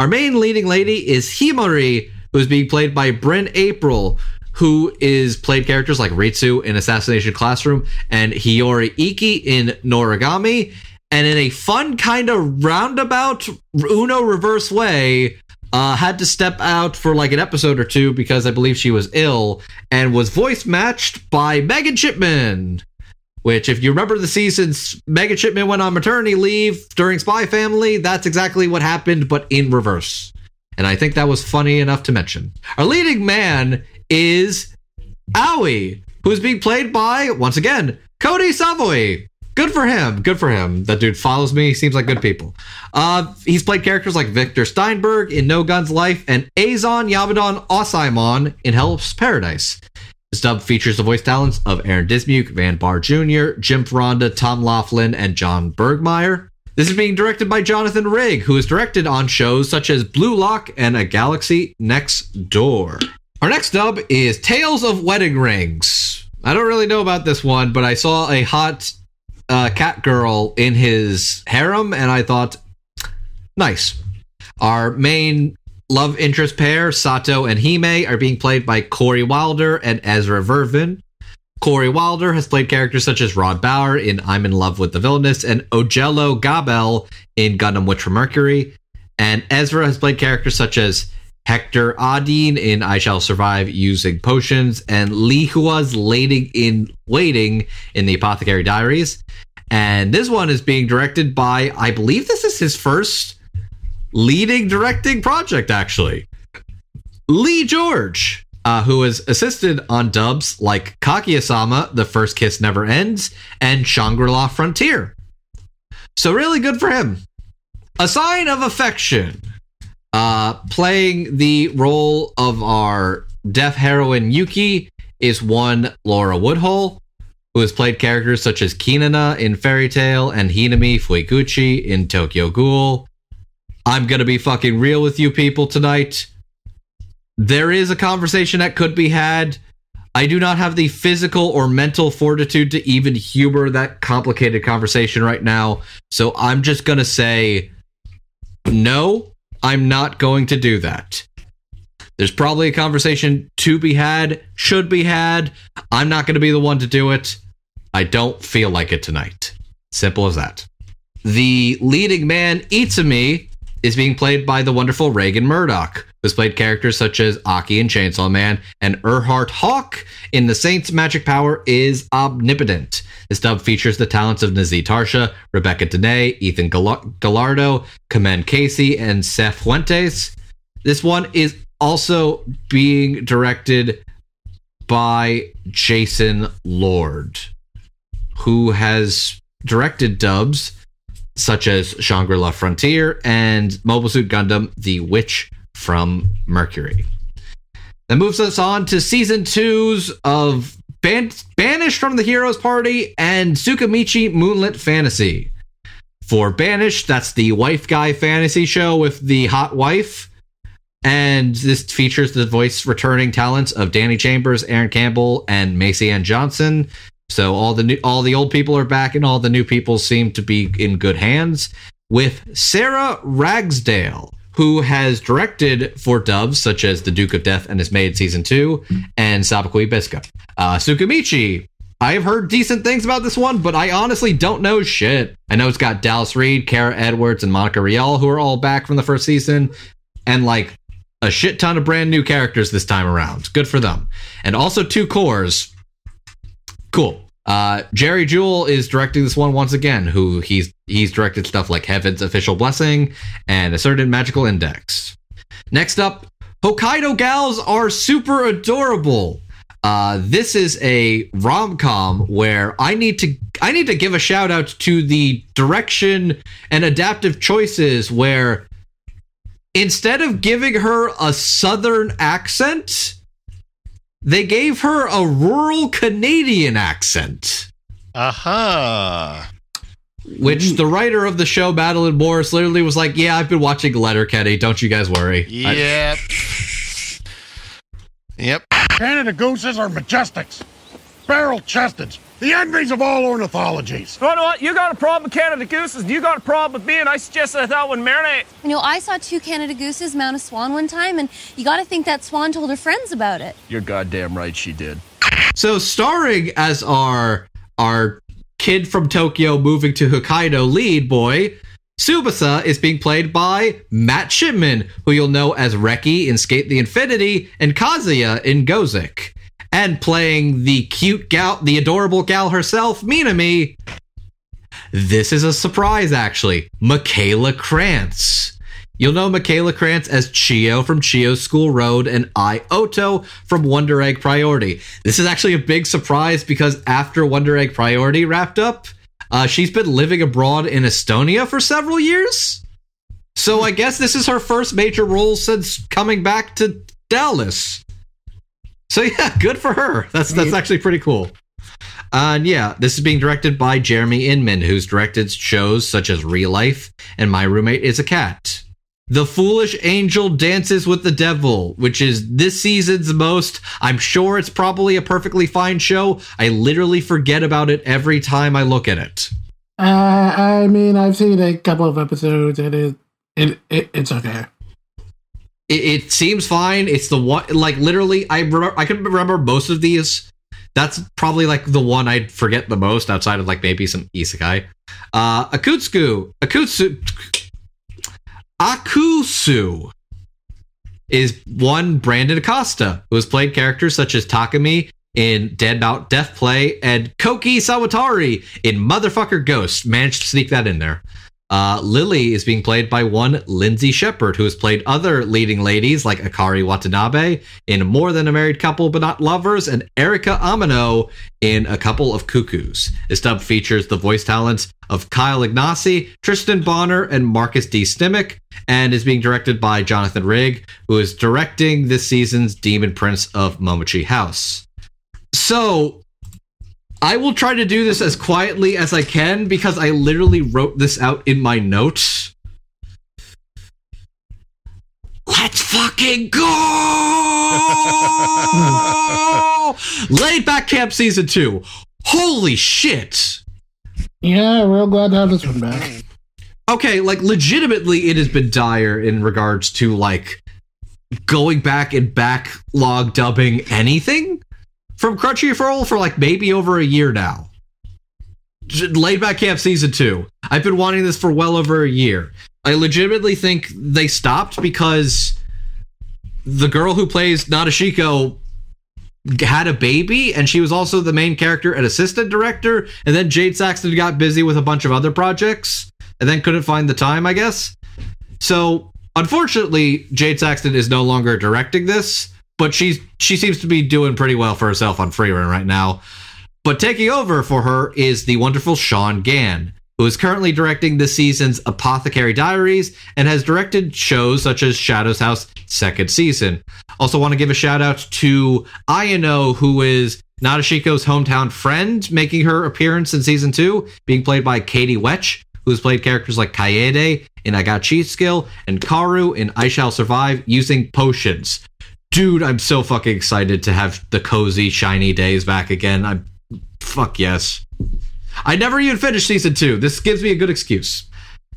our main leading lady is Himari, who's being played by Bryn Apprill, who is played characters like Ritsu in Assassination Classroom and Hiyori Iki in Noragami. And in a fun kind of roundabout Uno reverse way, uh, had to step out for like an episode or two because I believe she was ill and was voice matched by Megan Shipman. Which, if you remember the seasons, Megan Shipman went on maternity leave during Spy Family. That's exactly what happened, but in reverse. And I think that was funny enough to mention. Our leading man is Owie, who's being played by, once again, Cody Savoy. Good for him. Good for him. That dude follows me. He Seems like good people. Uh, he's played characters like Victor Steinberg in No Gun's Life and Azon Yabadon Osaimon in Hell's Paradise. This dub features the voice talents of Aaron Dismuke, Van Barr Jr., Jim Foronda, Tom Laughlin, and John Bergmeyer. This is being directed by Jonathan Rigg, who has directed on shows such as Blue Lock and A Galaxy Next Door. Our next dub is Tales of Wedding Rings. I don't really know about this one, but I saw a hot uh, cat girl in his harem, and I thought, nice. Our main love interest pair, Sato and Hime, are being played by Corey Wilder and Ezra Vervin. Corey Wilder has played characters such as Rod Bauer in I'm in Love with the Villainess and Ojello Gabel in Gundam Witch from Mercury. And Ezra has played characters such as Hector Adine in I Shall Survive Using Potions and Li Hua's Lading in Waiting in the Apothecary Diaries. And this one is being directed by, I believe this is his first leading directing project, actually. Lee George, uh, who has assisted on dubs like Kaguya sama, The First Kiss Never Ends, and Shangri La Frontier. So, really good for him. A sign of affection. Uh, playing the role of our deaf heroine Yuki is one Laura Woodhull, who has played characters such as Kinana in Fairy Tail and Hinami Fueguchi in Tokyo Ghoul. I'm gonna be fucking real with you people tonight. There is a conversation that could be had. I do not have the physical or mental fortitude to even humor that complicated conversation right now. So I'm just going to say no, I'm not going to do that. There's probably a conversation to be had, should be had. I'm not going to be the one to do it. I don't feel like it tonight. Simple as that. The leading man, Itzumi, is being played by the wonderful Reagan Murdoch, who's played characters such as Aki and Chainsaw Man, and Erhard Hawk in The Saints' Magic Power is Omnipotent. This dub features the talents of Nazeeh Tarsha, Rebecca Dene, Ethan Gal- Gallardo, Kamen Casey, and Seth Fuentes. This one is also being directed by Jason Lord, who has directed dubs such as Shangri La Frontier and Mobile Suit Gundam The Witch from Mercury. That moves us on to season twos of Ban- Banished from the Heroes Party and Tsukimichi Moonlit Fantasy. For Banished, that's the wife guy fantasy show with the hot wife. And this features the voice returning talents of Danny Chambers, Aaron Campbell, and Macy Ann Johnson. So all the new, all the old people are back, and all the new people seem to be in good hands. With Sarah Ragsdale, who has directed for dubs such as The Duke of Death and His Maid Season 2 and Sabikui Bisco. Uh, Tsukimichi, I've heard decent things about this one, but I honestly don't know shit. I know it's got Dallas Reed, Kara Edwards, and Monica Rial, who are all back from the first season, and like a shit ton of brand new characters this time around. Good for them. And also two cours. Cool. Uh, Jerry Jewell is directing this one once again. Who he's he's directed stuff like Heaven's Official Blessing and A Certain Magical Index. Next up, Hokkaido gals are super adorable. Uh, this is a rom com where I need to I need to give a shout out to the direction and adaptive choices where instead of giving her a southern accent, they gave her a rural Canadian accent. Aha. Which mm. the writer of the show, Battle Madeline Morris, literally was like, "Yeah, I've been watching Letterkenny. Don't you guys worry." I- Yep. yep. Canada gooses are majestics, barrel chested, the envies of all ornithologies. You know what? You got a problem with Canada gooses. And you got a problem with me, and I suggested that one marinate. You know, I saw two Canada gooses mount a swan one time, and you got to think that swan told her friends about it. You're goddamn right she did. So, starring as our our kid from Tokyo moving to Hokkaido lead boy, Tsubasa is being played by Matt Shipman, who you'll know as Reki in Skate the Infinity and Kazuya in Gosick. And playing the cute gal, the adorable gal herself, Minami. This is a surprise, actually. Michaela Krantz. You'll know Michaela Krantz as Chio from Chio's School Road and Ioto from Wonder Egg Priority. This is actually a big surprise because after Wonder Egg Priority wrapped up, uh, she's been living abroad in Estonia for several years. So I guess this is her first major role since coming back to Dallas. So yeah, good for her. That's that's actually pretty cool. Uh, and yeah, this is being directed by Jeremy Inman, who's directed shows such as Real Life and My Roommate is a Cat. The Foolish Angel Dances with the Devil, which is this season's most. I'm sure it's probably a perfectly fine show. I literally forget about it every time I look at it. Uh, I mean, I've seen a couple of episodes, and it, it, it it's okay. It, it seems fine. It's the one, like literally, I I can remember most of these. That's probably like the one I'd forget the most outside of like maybe some isekai. Uh, Akutsuku, Akutsu, Akusu is one Brandon Acosta, who has played characters such as Takami in Dead Mount Death Play and Koki Sawatari in Motherfucker Ghost. Managed to sneak that in there. Uh, Lily is being played by one Lindsay Shepard, who has played other leading ladies like Akari Watanabe in More Than a Married Couple But Not Lovers, and Erika Amino in A Couple of Cuckoos. This dub features the voice talents of Kyle Ignacy, Tristan Bonner, and Marcus D. Stimac, and is being directed by Jonathan Rigg, who is directing this season's Demon Prince of Momochi House. So, I will try to do this as quietly as I can because I literally wrote this out in my notes. Let's fucking go! (laughs) Laid Back Camp Season 2. Holy shit. Yeah, real glad to have this one back. Okay, like legitimately it has been dire in regards to like going back and backlog dubbing anything from Crunchyroll for like maybe over a year now. Laid Back Camp Season 2. I've been wanting this for well over a year. I legitimately think they stopped because the girl who plays Nadeshiko had a baby and she was also the main character and assistant director and then Jad Saxton got busy with a bunch of other projects and then couldn't find the time, I guess. So, unfortunately, Jad Saxton is no longer directing this, but she's she seems to be doing pretty well for herself on Frieren right now. But taking over for her is the wonderful Sean Gann, who is currently directing this season's Apothecary Diaries and has directed shows such as Shadow's House second season. Also want to give a shout out to Ayano, who is Nadeshiko's hometown friend, making her appearance in season two, being played by Katie Wetch, who's played characters like Kaede in I Got Cheat Skill and Karu in I Shall Survive using potions. Dude, I'm so fucking excited to have the cozy, shiny days back again. I'm fuck yes. I never even finished season two. This gives me a good excuse.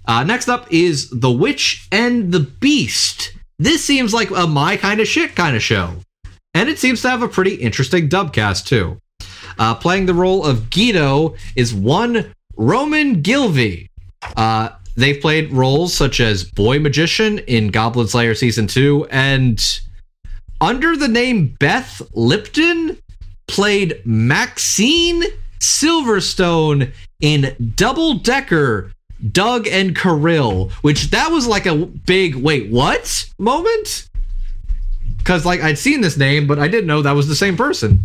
Uh, next up is The Witch and the Beast. This seems like a my kind of shit kind of show. And it seems to have a pretty interesting dub cast, too. Uh, playing the role of Guido is one Roman Gilvey. Uh, they've played roles such as Boy Magician in Goblin Slayer Season 2 and under the name Beth Lipton played Maxine Silverstone in Double Decker Doug and Kirill, which that was like a big wait, what moment? Because like I'd seen this name, but I didn't know that was the same person.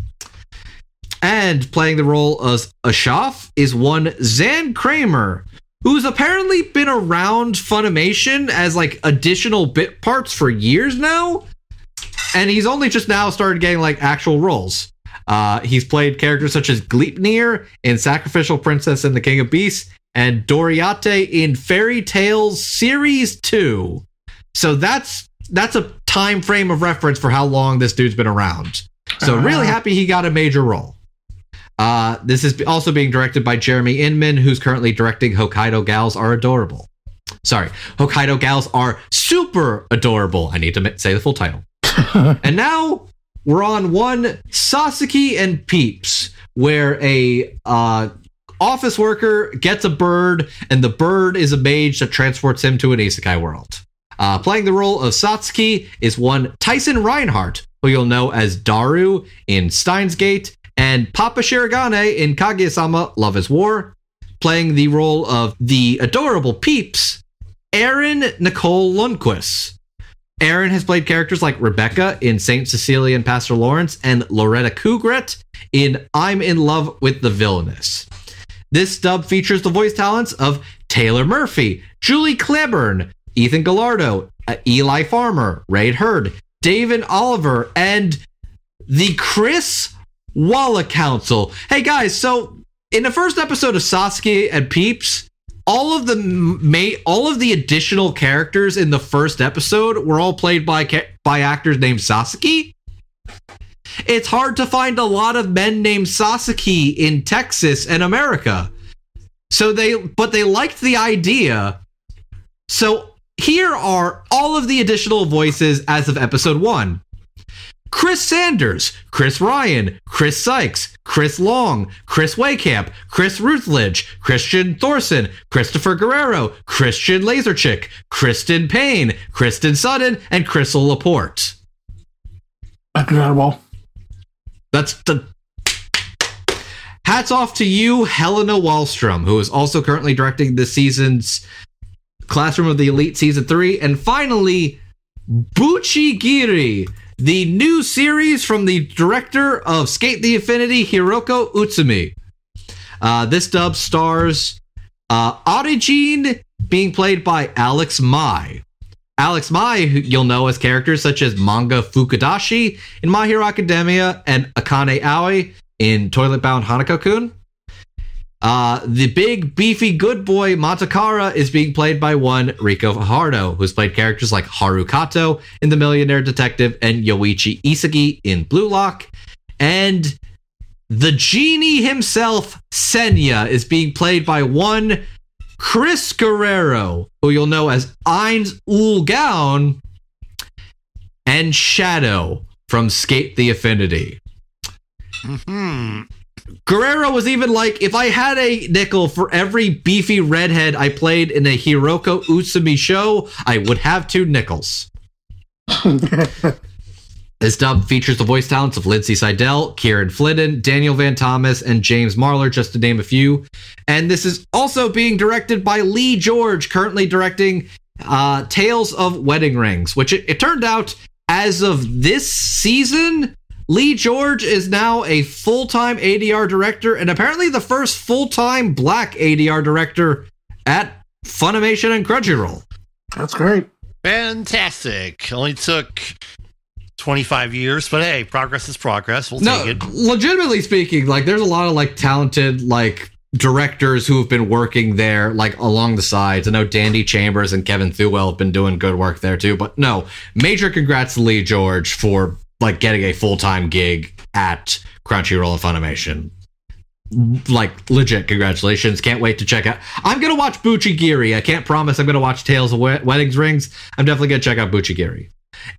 And playing the role as Ashaf is one Zan Kramer, who's apparently been around Funimation as like additional bit parts for years now. And he's only just now started getting like actual roles. Uh, he's played characters such as Gleipnir in Sacrificial Princess and the King of Beasts and Doriate in Fairy Tales Series 2. So that's that's a time frame of reference for how long this dude's been around. So really happy he got a major role. Uh, this is also being directed by Jeremy Inman, who's currently directing Hokkaido Gals Are Adorable. Sorry, Hokkaido Gals Are Super Adorable. I need to say the full title. (laughs) and now we're on one Sasaki and Peeps, where a uh, office worker gets a bird, and the bird is a mage that transports him to an isekai world. Uh, playing the role of Satsuki is one Tyson Rinehart, who you'll know as Daru in Steins Gate, and Papa Shirogane in Kaguya-sama Love is War. Playing the role of the adorable Peeps, Aaron Nicole Lundquist. Erin has played characters like Rebecca in Saint Cecilia and Pastor Lawrence, and Loretta Kugret in I'm in Love with the Villainous. This dub features the voice talents of Taylor Murphy, Julie Cleburne, Ethan Gallardo, uh, Eli Farmer, Raid Hurd, David Oliver, and the Chris Walla Council. Hey guys, so in the first episode of Sasaki and Peeps, all of the ma- all of the additional characters in the first episode were all played by by actors named Sasaki. It's hard to find a lot of men named Sasaki in Texas and America. So they but they liked the idea. So here are all of the additional voices as of episode 1. Chris Sanders, Chris Ryan, Chris Sykes, Chris Long, Chris Wehkamp, Chris Rutledge, Christian Thorson, Christopher Guerrero, Christian Laserchick, Kristen Payne, Kristen Sutton, and Crystal Laporte. Incredible. That's the hats off to you, Helena Wallstrom, who is also currently directing this season's Classroom of the Elite season three, and finally Buchi Giri, the new series from the director of Skate the Infinity, Hiroko Utsumi. Uh, this dub stars uh, Audijin being played by Alex Mai. Alex Mai, you'll know as characters such as Manga Fukudashi in My Hero Academia and Akane Aoi in Toilet Bound Hanako Kun. Uh, the big beefy good boy Matakara is being played by one Riko Fajardo, who's played characters like Haru Kato in The Millionaire Detective and Yoichi Isagi in Blue Lock. And the genie himself, Senya, is being played by one Chris Guerrero, who you'll know as Eins Ul Gaun, and Shadow from Skate the Affinity. Hmm. Guerrero was even like, if I had a nickel for every beefy redhead I played in a Hiroko Utsumi show, I would have two nickels. (laughs) This dub features the voice talents of Lindsay Seidel, Kieran Flynn, Daniel Van Thomas, and James Marler, just to name a few. And this is also being directed by Lee George, currently directing uh, Tales of Wedding Rings, which it, it turned out as of this season, Lee George is now a full time ADR director and apparently the first full time black ADR director at Funimation and Crunchyroll. That's great. Fantastic. Only took 25 years, but hey, progress is progress. We'll no, take it. legitimately speaking, like there's a lot of like talented like directors who have been working there like along the sides. I know Dandy Chambers and Kevin Thewell have been doing good work there too. But no, major congrats to Lee George for like getting a full time gig at Crunchyroll and Funimation. Like legit congratulations! Can't wait to check out. I'm gonna watch Buchigiri. I can't promise I'm gonna watch Tales of Wed- Weddings Rings. I'm definitely gonna check out Buchigiri.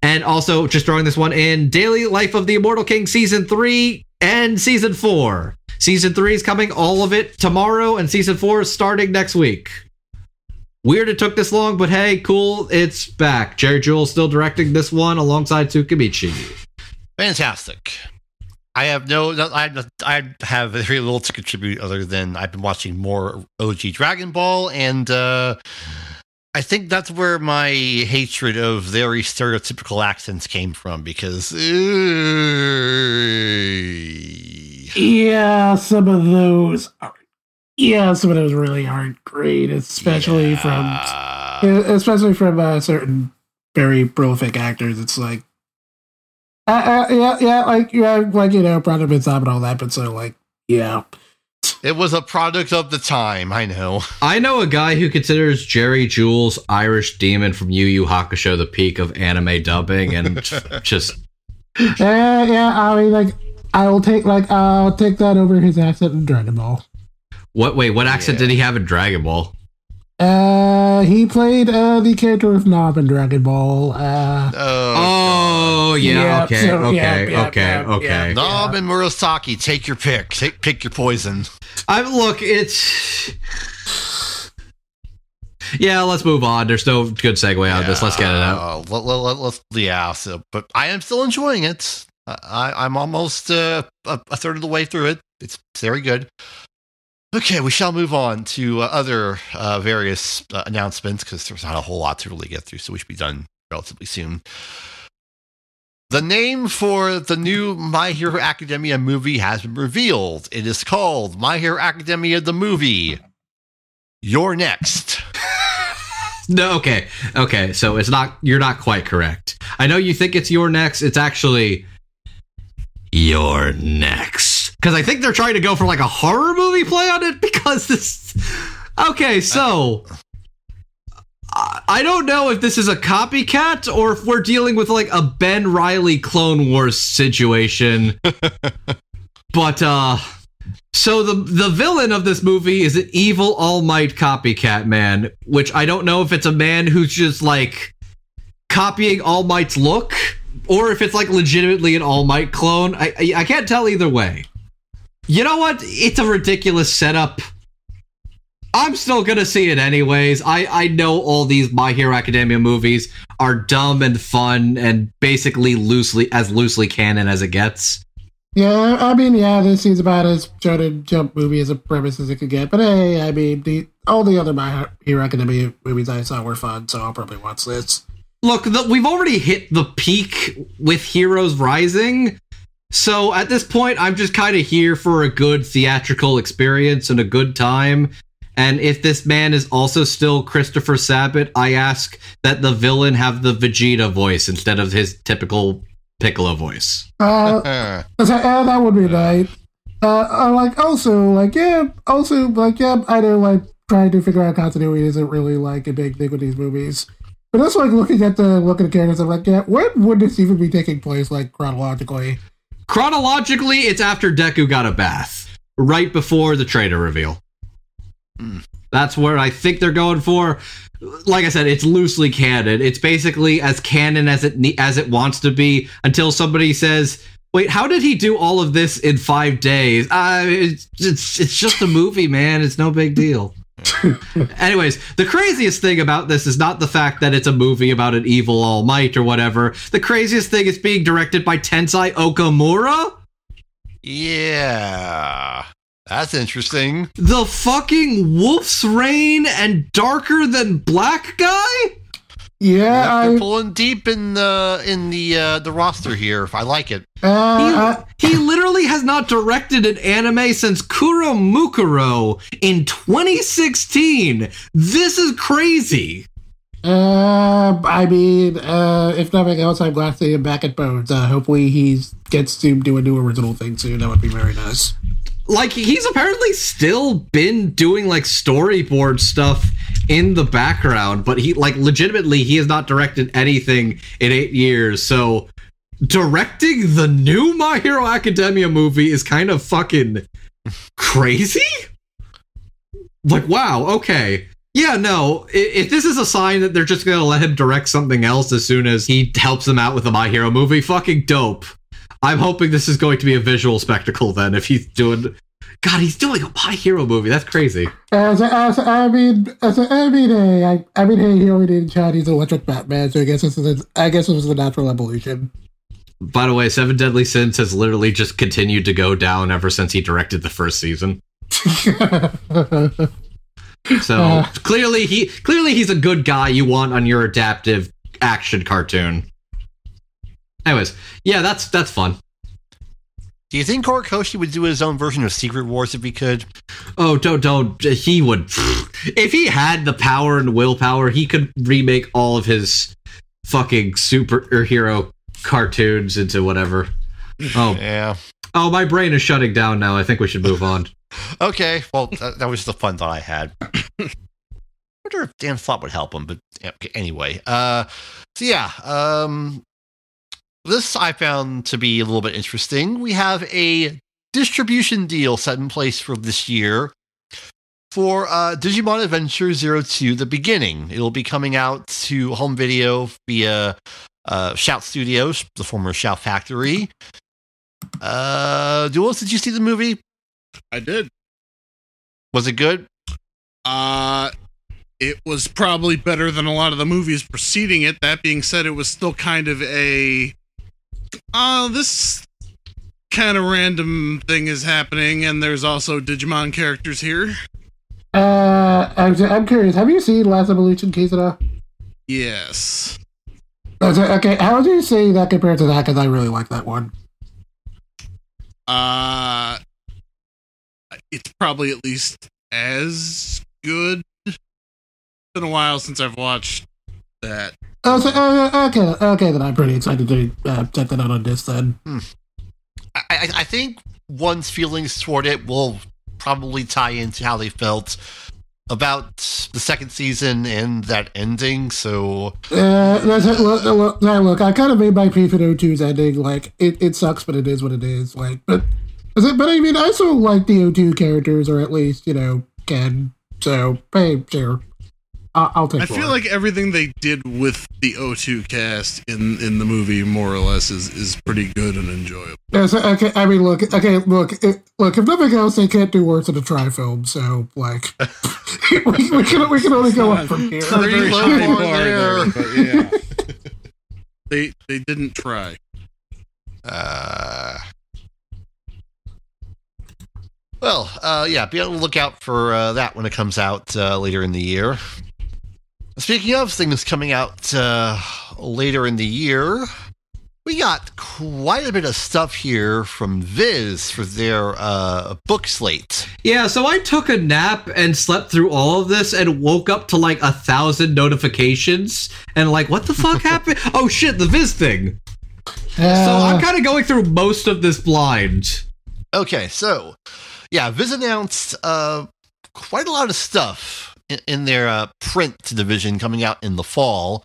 And also, just throwing this one in Daily Life of the Immortal King Season 3 and Season 4. Season 3 is coming, all of it tomorrow, and Season 4 is starting next week. Weird it took this long, but hey, cool, it's back. Jerry Jewell's still directing this one alongside Tsukimichi. Fantastic. I have no, I, I have very little to contribute other than I've been watching more OG Dragon Ball, and uh, I think that's where my hatred of very stereotypical accents came from because. uh, Yeah, some of those. Are, yeah, some of those really aren't great, especially yeah. from especially from uh, certain very prolific actors. It's like, uh, uh, yeah, yeah, like yeah, like you know, product and and all that, but so like, yeah, It was a product of the time, I know. I know a guy who considers Jerry Jewell's Irish Demon from Yu Yu Hakusho the peak of anime dubbing, and (laughs) just yeah, yeah. I mean, like, I will take like I'll take that over his accent in Dragon Ball. what? Wait, what accent Yeah. did he have in Dragon Ball? Uh, he played uh the character of Nob in Dragon Ball. Uh, Oh, Oh yeah, Yeah, okay, so, okay, yeah, yeah, okay, yeah, okay. yeah. Nob and Murasaki, take your pick. Take pick your poison. I look, it's yeah. Let's move on. There's no good segue out of this. Let's get it out. Uh, let, let, let, let's yeah. So, but I am still enjoying it. I, I- I'm almost uh, a, a third of the way through it. It's very good. Okay, we shall move on to uh, other uh, various uh, announcements because there's not a whole lot to really get through, so we should be done relatively soon. The name for the new My Hero Academia movie has been revealed. It is called My Hero Academia the Movie. You're next. (laughs) No, okay, okay. So it's not. You're not quite correct. I know you think it's your next. It's actually your next. Because I think they're trying to go for like a horror movie play on it. (laughs) Because this. Okay, so I I don't know if this is a copycat or if we're dealing with like a Ben Riley Clone Wars situation. (laughs) but uh so the the villain of this movie is an evil All Might copycat man, which I don't know if it's a man who's just like copying All Might's look or if it's like legitimately an All Might clone. I I, I can't tell either way. You know what? It's a ridiculous setup. I'm still gonna see it anyways. I I know all these My Hero Academia movies are dumb and fun and basically loosely as loosely canon as it gets. yeah, I mean, yeah, this is about as shonen jump movie as a premise as it could get. But hey, I mean, the all the other My Hero Academia movies I saw were fun, so I'll probably watch this. Look, the, we've already hit the peak with Heroes Rising. So at this point, I'm just kind of here for a good theatrical experience and a good time. And if this man is also still Christopher Sabat, I ask that the villain have the Vegeta voice instead of his typical Piccolo voice. Uh, (laughs) Uh, that, uh, that would be nice. Uh, uh, like also like yeah, also like yeah, I know like trying to figure out continuity isn't really like a big thing with these movies. But that's like looking at the look at the characters. I'm like, yeah, when would this even be taking place like chronologically? Chronologically, it's after Deku got a bath, right before the traitor reveal. That's where I think they're going for. Like I said, it's loosely canon. It's basically as canon as it ne- as it wants to be until somebody says, "Wait, how did he do all of this in five days?" Uh, it's, it's it's just a movie, man. It's no big deal. (laughs) Anyways, the craziest thing about this is not the fact that it's a movie about an evil all might or whatever. The craziest thing is being directed by Tensai Okamura. Yeah. That's interesting. The fucking Wolf's Rain and Darker Than Black guy? Yeah, They're pulling deep in the in the uh, the roster here. If I like it. He, uh, he literally has not directed an anime since Kuromukuro in 2016. This is crazy. Uh, I mean, uh, if nothing else, I'm glad to see him back at Bones. Uh, hopefully, he gets to do a new original thing soon. That would be very nice. Like he's apparently still been doing like storyboard stuff in the background, but he like legitimately he has not directed anything in 8 years. So directing the new My Hero Academia movie is kind of fucking crazy? Like wow, okay. Yeah, no. If this is a sign that they're just gonna let him direct something else as soon as he helps them out with the My Hero movie, fucking dope. I'm hoping this is going to be a visual spectacle then. If he's doing, God, he's doing a My Hero movie. That's crazy. As, as I mean, as mean, hey, I, I mean, hey, he already did Chinese Electric Batman, so I guess this is, a, I guess this was the natural evolution. By the way, Seven Deadly Sins has literally just continued to go down ever since he directed the first season. (laughs) So Uh. clearly, he clearly he's a good guy you want on your adaptive action cartoon. Anyways, yeah, that's that's fun. Do you think Horikoshi would do his own version of Secret Wars if he could? Oh, don't don't. He would, if he had the power and willpower, he could remake all of his fucking superhero cartoons into whatever. Oh, Yeah. oh, my brain is shutting down now. I think we should move on. (laughs) Okay. Well, that, that was the fun thought I had. I (coughs) wonder if Dan Slott would help him, but okay, anyway. Uh, so yeah, um, this I found to be a little bit interesting. We have a distribution deal set in place for this year for uh, Digimon Adventure 02 The Beginning. It'll be coming out to home video via uh, Shout Studios, the former Shout Factory. Uh, Duos, did you see the movie? I did. Was it good? Uh it was probably better than a lot of the movies preceding it. That being said, it was still kind of a uh this kind of random thing is happening and there's also Digimon characters here. Uh, I'm, I'm curious. Have you seen Last Evolution, Kizuna? Yes. Okay, how do you say that compared to that? Because I really like that one. Uh it's probably at least as good. It's been a while since I've watched that. Oh, so, uh, okay, okay, then I'm pretty excited to uh, check that out on this then. I, I, I think one's feelings toward it will probably tie into how they felt about the second season and that ending. So Uh, that's, look, look, look, I kind of made my peace with 02's ending. Like, it, it sucks, but it is what it is. Like, but, is it, but I mean, I still like the 02 characters, or at least, you know, Ken. So, hey, sure. I'll, I'll take I more. feel like everything they did with the 02 cast in in the movie more or less is is pretty good and enjoyable. Yeah, so, okay, I mean, look, okay, look, it, look. If nothing else, they can't do worse than a Tri film. So, like, (laughs) (laughs) we, we can we can only go up from here. Not very low high bar bar there. there, but yeah. they they didn't try. Uh, well, uh, yeah, be on the lookout for uh, that when it comes out uh, later in the year. Speaking of things coming out uh, later in the year, we got quite a bit of stuff here from Viz for their uh, book slate. Yeah, so I took a nap and slept through all of this and woke up to like a thousand notifications and like, what the fuck (laughs) happened? Oh shit, the Viz thing. So Uh, I'm kind of going through most of this blind. Okay, so yeah, Viz announced uh, quite a lot of stuff in, their uh, print division coming out in the fall,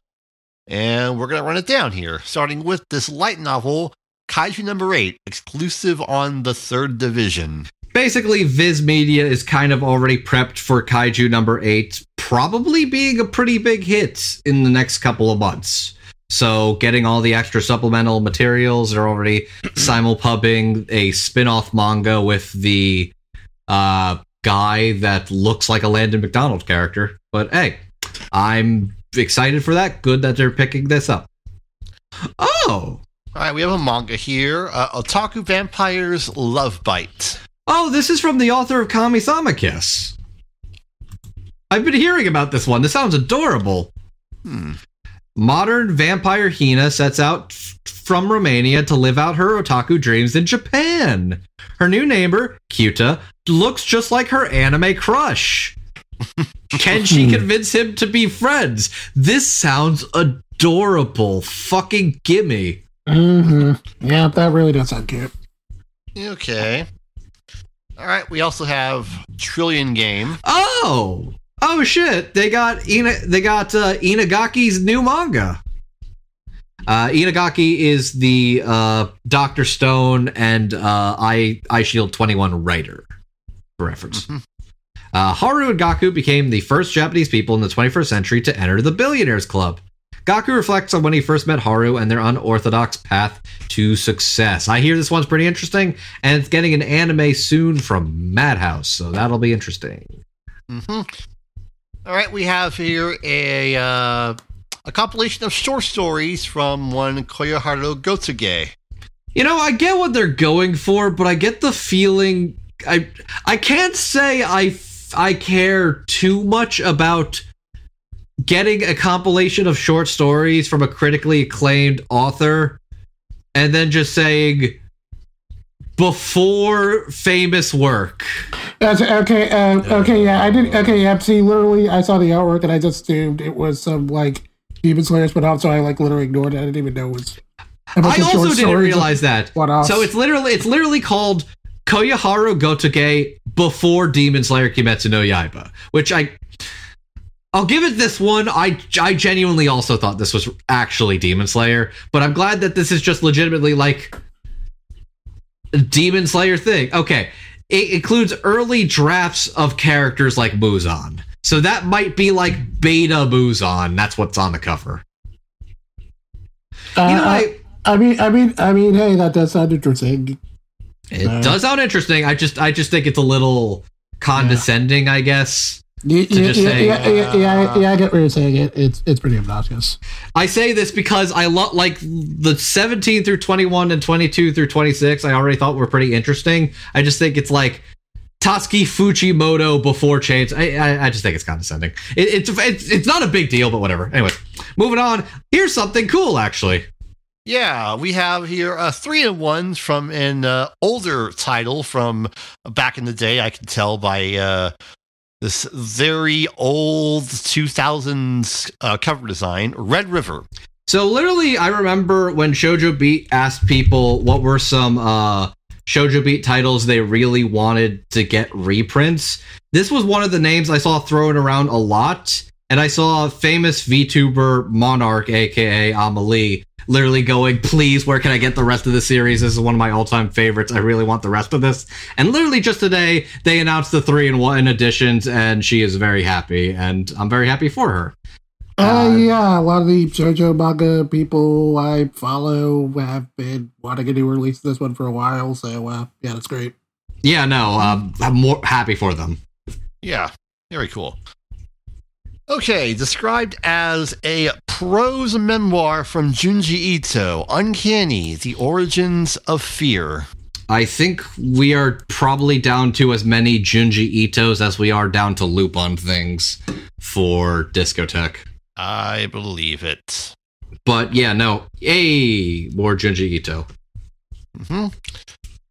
and we're gonna run it down here, starting with this light novel, Kaiju Number Eight, exclusive on the third division. Basically, Viz Media is kind of already prepped for Kaiju number eight, probably being a pretty big hit in the next couple of months. So, getting all the extra supplemental materials, they're already simulpubbing a spin off manga with the uh, guy that looks like a Landon McDonald character. But hey, I'm excited for that. Good that they're picking this up. Oh, All right, we have a manga here, uh, Otaku Vampires Love Bite. Oh, this is from the author of Kami-sama Kiss. I've been hearing about this one. This sounds adorable. Hmm. Modern vampire Hina sets out f- from Romania to live out her otaku dreams in Japan. Her new neighbor, Kyuta, looks just like her anime crush. (laughs) Can she convince him to be friends? This sounds adorable. Fucking gimme. Mm-hmm. Yeah, that really does sound cute. Okay. All right, we also have Trillion Game. Oh, oh shit! They got Ina, they got uh, Inagaki's new manga. Uh, Inagaki is the uh, Doctor Stone and uh, I Eyeshield Twenty One writer, for reference. Uh, Haru and Gaku became the first Japanese people in the 21st century to enter the Billionaires Club. Gaku reflects on when he first met Haru and their unorthodox path to success. I hear this one's pretty interesting, and it's getting an anime soon from Madhouse, so that'll be interesting. hmm All right, we have here a uh, a compilation of short stories from one Koyoharu Gotouge. You know, I get what they're going for, but I get the feeling I I can't say I I care too much about getting a compilation of short stories from a critically acclaimed author and then just saying before famous work. That's okay. Uh, okay, yeah, I did. Okay, yeah. See, literally, I saw the artwork and I just assumed it was some like Demon Slayer spin-off, so I like literally ignored it. I didn't even know it was. I also didn't realize that. What-offs. So it's literally it's literally called Koyoharu Gotouge before Demon Slayer Kimetsu no Yaiba, which I I'll give it this one. I I genuinely also thought this was actually Demon Slayer, but I'm glad that this is just legitimately like Demon Slayer thing. Okay. It includes early drafts of characters like Muzan. So that might be like beta Muzan. That's what's on the cover. Uh, You know, I, I, mean, I mean, I mean, hey, that does sound interesting. It Uh, does sound interesting. I just I just think it's a little condescending, I guess. Yeah, yeah, just yeah, say, yeah, yeah, yeah, yeah, I get what you're saying. It, it's it's pretty obnoxious. I say this because I love like the 17 through 21 and 22 through 26 I already thought were pretty interesting. I just think it's like Tatsuki Fujimoto before Chains. I, I I just think it's condescending. It, it's it's it's not a big deal, but whatever. Anyway, moving on. Here's something cool actually. Yeah, we have here uh, three and ones from an uh, older title from back in the day. I can tell by uh, this very old 2000s uh, cover design, Red River. So literally, I remember when Shoujo Beat asked people what were some uh, Shoujo Beat titles they really wanted to get reprints. This was one of the names I saw thrown around a lot, and I saw famous VTuber Monarch, aka Amelie, literally going, "Please, where can I get the rest of the series? This is one of my all-time favorites. I really want the rest of this." And literally just today, they announced the three and one editions, and she is very happy, and I'm very happy for her. Uh, Uh, yeah, a lot of the shoujo manga people I follow have been wanting to do release this one for a while, so uh, yeah, that's great. Yeah, no, um, I'm more happy for them. Yeah, very cool. Okay, described as a prose memoir from Junji Ito, Uncanny, The Origins of Fear. I think we are probably down to as many Junji Itos as we are down to loop on things for Discotek. I believe it. But yeah, no. Hey, more Junji Ito. hmm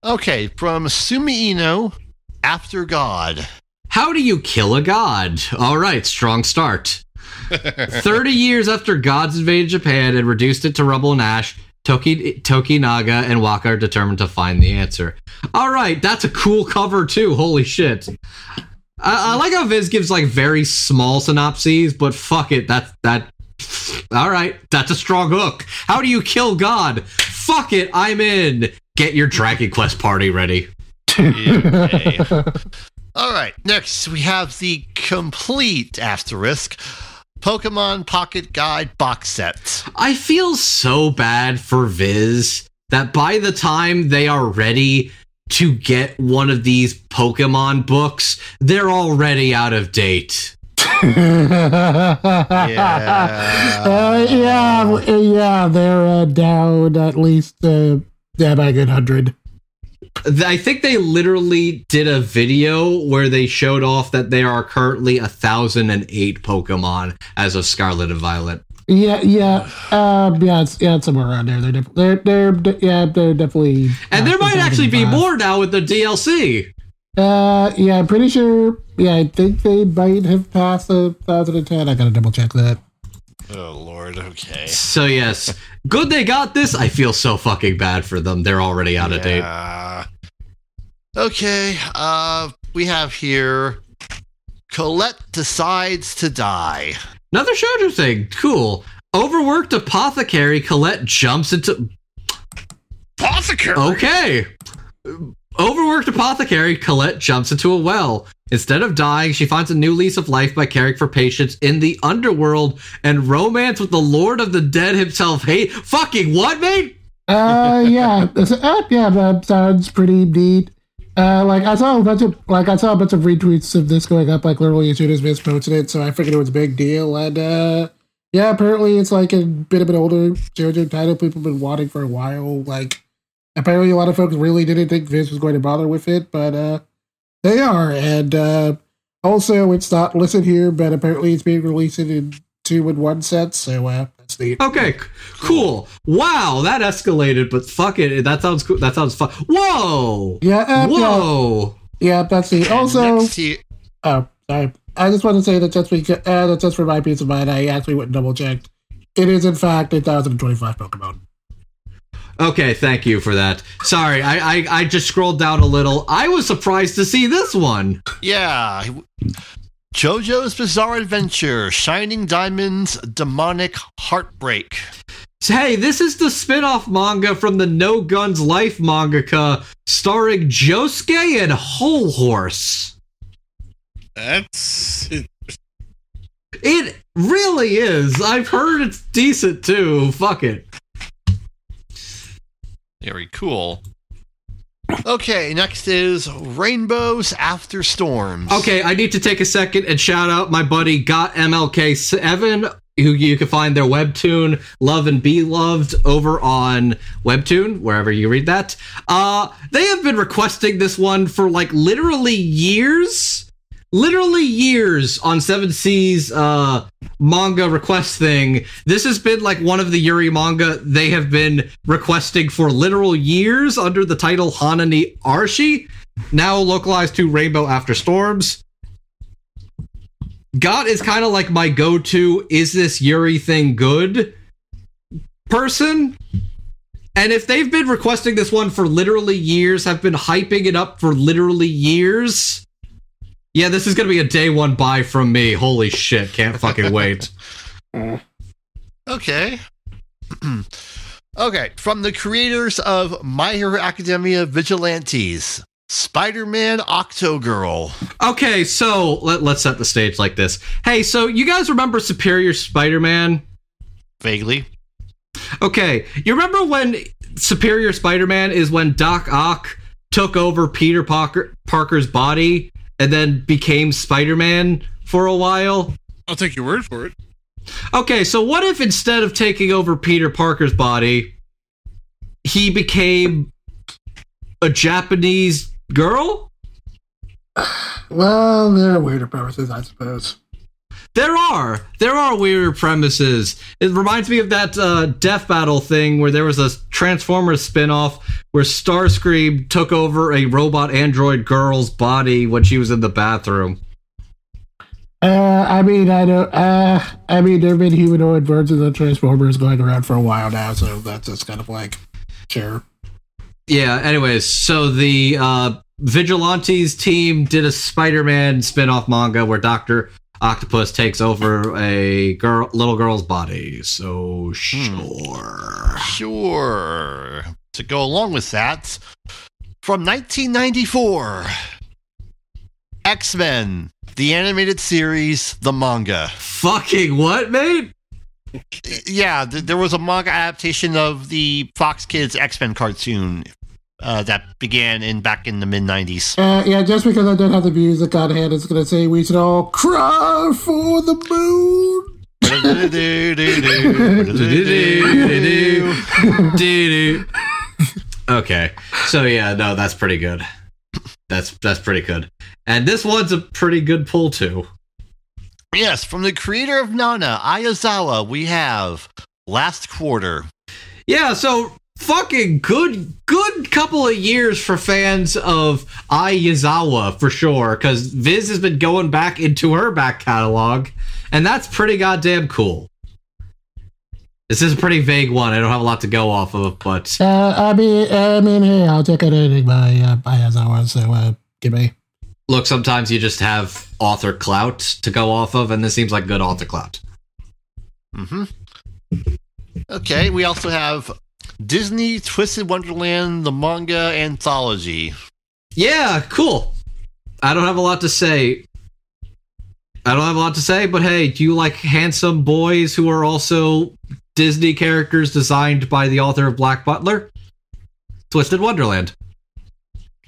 Okay, from Sumi Eno, After God. How do you kill a god? All right, strong start. (laughs) 30 years after gods invaded Japan and reduced it to rubble and ash, Toki Toki Naga and Waka are determined to find the answer. All right, that's a cool cover too. Holy shit! I, I like how Viz gives like very small synopses, but fuck it, that's that. All right, that's a strong hook. How do you kill God? Fuck it, I'm in. Get your Dragon Quest party ready. Okay. (laughs) All right. Next, we have the complete asterisk Pokemon Pocket Guide box set. I feel so bad for Viz that by the time they are ready to get one of these Pokemon books, they're already out of date. Yeah. (laughs) Uh, yeah, yeah, they're uh, down at least uh, yeah, by a good hundred. I think they literally did a video where they showed off that there are currently a thousand and eight Pokemon as of Scarlet and Violet. Yeah, yeah, uh, yeah, it's, yeah, it's somewhere around there. They're, def- they're, they're, de- yeah, they're definitely. And there might actually be 1,005. more now with the DLC. Uh, yeah, I'm pretty sure. Yeah, I think they might have passed a thousand and ten. I gotta double check that. Oh, Lord. Okay. So yes, good they got this. I feel so fucking bad for them. They're already out of date. Okay. Uh, we have here Colette decides to die. Another shoujo thing. Cool. Overworked apothecary Colette jumps into Apothecary. Okay. Overworked apothecary Colette jumps into a well. Instead of dying, she finds a new lease of life by caring for patients in the underworld and romance with the Lord of the Dead himself. Hey, fucking what, mate? Uh, yeah, uh, yeah, that sounds pretty neat. Uh, like I saw a bunch of like I saw a bunch of retweets of this going up like literally as soon as Viz posted it, so I figured it was a big deal. And uh, yeah, apparently it's like a bit of an older shoujo title people have been wanting for a while. Like apparently a lot of folks really didn't think Viz was going to bother with it, but uh, they are. And uh, also it's not listed here, but apparently it's being released in two and one sets. So uh, that's neat. Okay, c- cool. Wow, that escalated, but fuck it. That sounds cool. That sounds fun. Whoa! Yeah, uh, Whoa! yeah, that's neat. Also. Next here, Oh, sorry. I just want to say that just because, uh, that just for my peace of mind, I actually went and double checked. It is in fact 1025 Pokemon. Okay, thank you for that. Sorry, I, I I just scrolled down a little. I was surprised to see this one. yeah. JoJo's Bizarre Adventure, Shining Diamonds, Demonic Heartbreak. Hey, this is the spin-off manga from the No Guns Life mangaka starring Josuke and Hol Horse. That's It really is. I've heard it's decent too. Fuck it. Very cool. Okay, next is Rainbows After Storms. Okay, I need to take a second and shout out my buddy Got MLK7, who you can find their webtoon Love and Be Loved over on Webtoon, wherever you read that. Uh, they have been requesting this one for like literally years. Literally years on Seven Seas uh manga request thing. This has been like one of the Yuri manga they have been requesting for literal years under the title Hana ni Arashi, now localized to Rainbow After Storms. God is kind of like my go-to is this Yuri thing good person. And if they've been requesting this one for literally years, have been hyping it up for literally years, yeah, this is gonna be a day one buy from me. Holy shit, can't fucking (laughs) wait. Okay. (clears throat) okay, from the creators of My Hero Academia Vigilantes, Spider Man Octogirl. Okay, so let, let's set the stage like this. Hey, so you guys remember Superior Spider-Man? Vaguely. Okay, you remember when Superior Spider-Man is when Doc Ock took over Peter Parker, Parker's body and then became Spider-Man for a while? I'll take your word for it. Okay, so what if instead of taking over Peter Parker's body, he became a Japanese girl? (sighs) Well, there are weirder premises, I suppose. There are. There are weird premises. It reminds me of that uh, Death Battle thing where there was a Transformers spin-off where Starscream took over a robot android girl's body when she was in the bathroom. Uh, I mean, I don't. Uh, I mean, there have been humanoid versions of Transformers going around for a while now, so that's just kind of like, sure. Yeah, anyways, so the uh, Vigilantes team did a Spider Man spin off manga where Dr. Octopus takes over a girl, little girl's body. So, hmm. sure. Sure. To go along with that, from 1994, X Men, the animated series, the manga. Fucking what, mate? Yeah, th- there was a manga adaptation of the Fox Kids X Men cartoon uh, that began in back in the mid 90s. Uh, yeah, just because I don't have the music on hand, it's gonna say we should all cry for the moon. (laughs) okay, so yeah, no, that's pretty good. That's that's pretty good, and this one's a pretty good pull too. yes, from the creator of Nana, Ai Yazawa, we have Last Quarter. Yeah, so fucking good good couple of years for fans of Ai Yazawa for sure cuz Viz has been going back into her back catalog and that's pretty goddamn cool. This is a pretty vague one. I don't have a lot to go off of, but Uh, I mean, I mean, hey, I'll take anything by uh, by Azawa, so uh, give me. look, sometimes you just have author clout to go off of and this seems like good author clout. Mm hmm Okay, we also have Disney Twisted Wonderland, the manga anthology. Yeah, cool. I don't have a lot to say. I don't have a lot to say, but hey, do you like handsome boys who are also Disney characters designed by the author of Black Butler? Twisted Wonderland.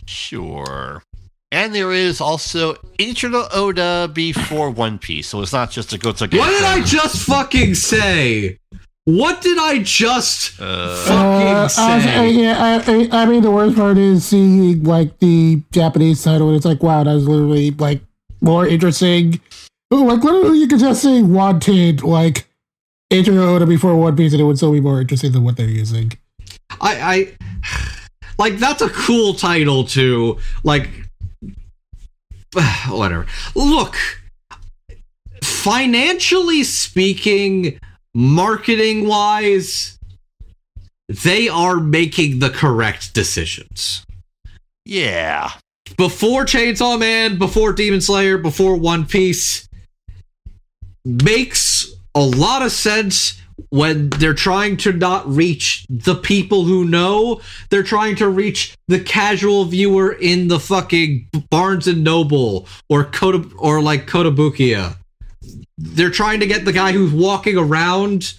Sure. And there is also Eiichiro Oda before One Piece, so it's not just a go Goto What did I just fucking say? What did I just Uh, fucking Uh, I, say? I, yeah, I, I I mean, the worst part is seeing like the Japanese title, and it's like, wow, that was literally like more interesting. Ooh, Like literally, you could just say wanted like Eiichiro Oda before One Piece, and it would still be more interesting than what they're using. I, I like that's a cool title too. Like (sighs) whatever. Look, financially speaking, marketing wise, they are making the correct decisions. yeah. Before Chainsaw Man, before Demon Slayer, before One Piece makes a lot of sense when they're trying to not reach the people who know they're trying to reach the casual viewer in the fucking barnes and noble or Kota, or like kotobukiya they're trying to get the guy who's walking around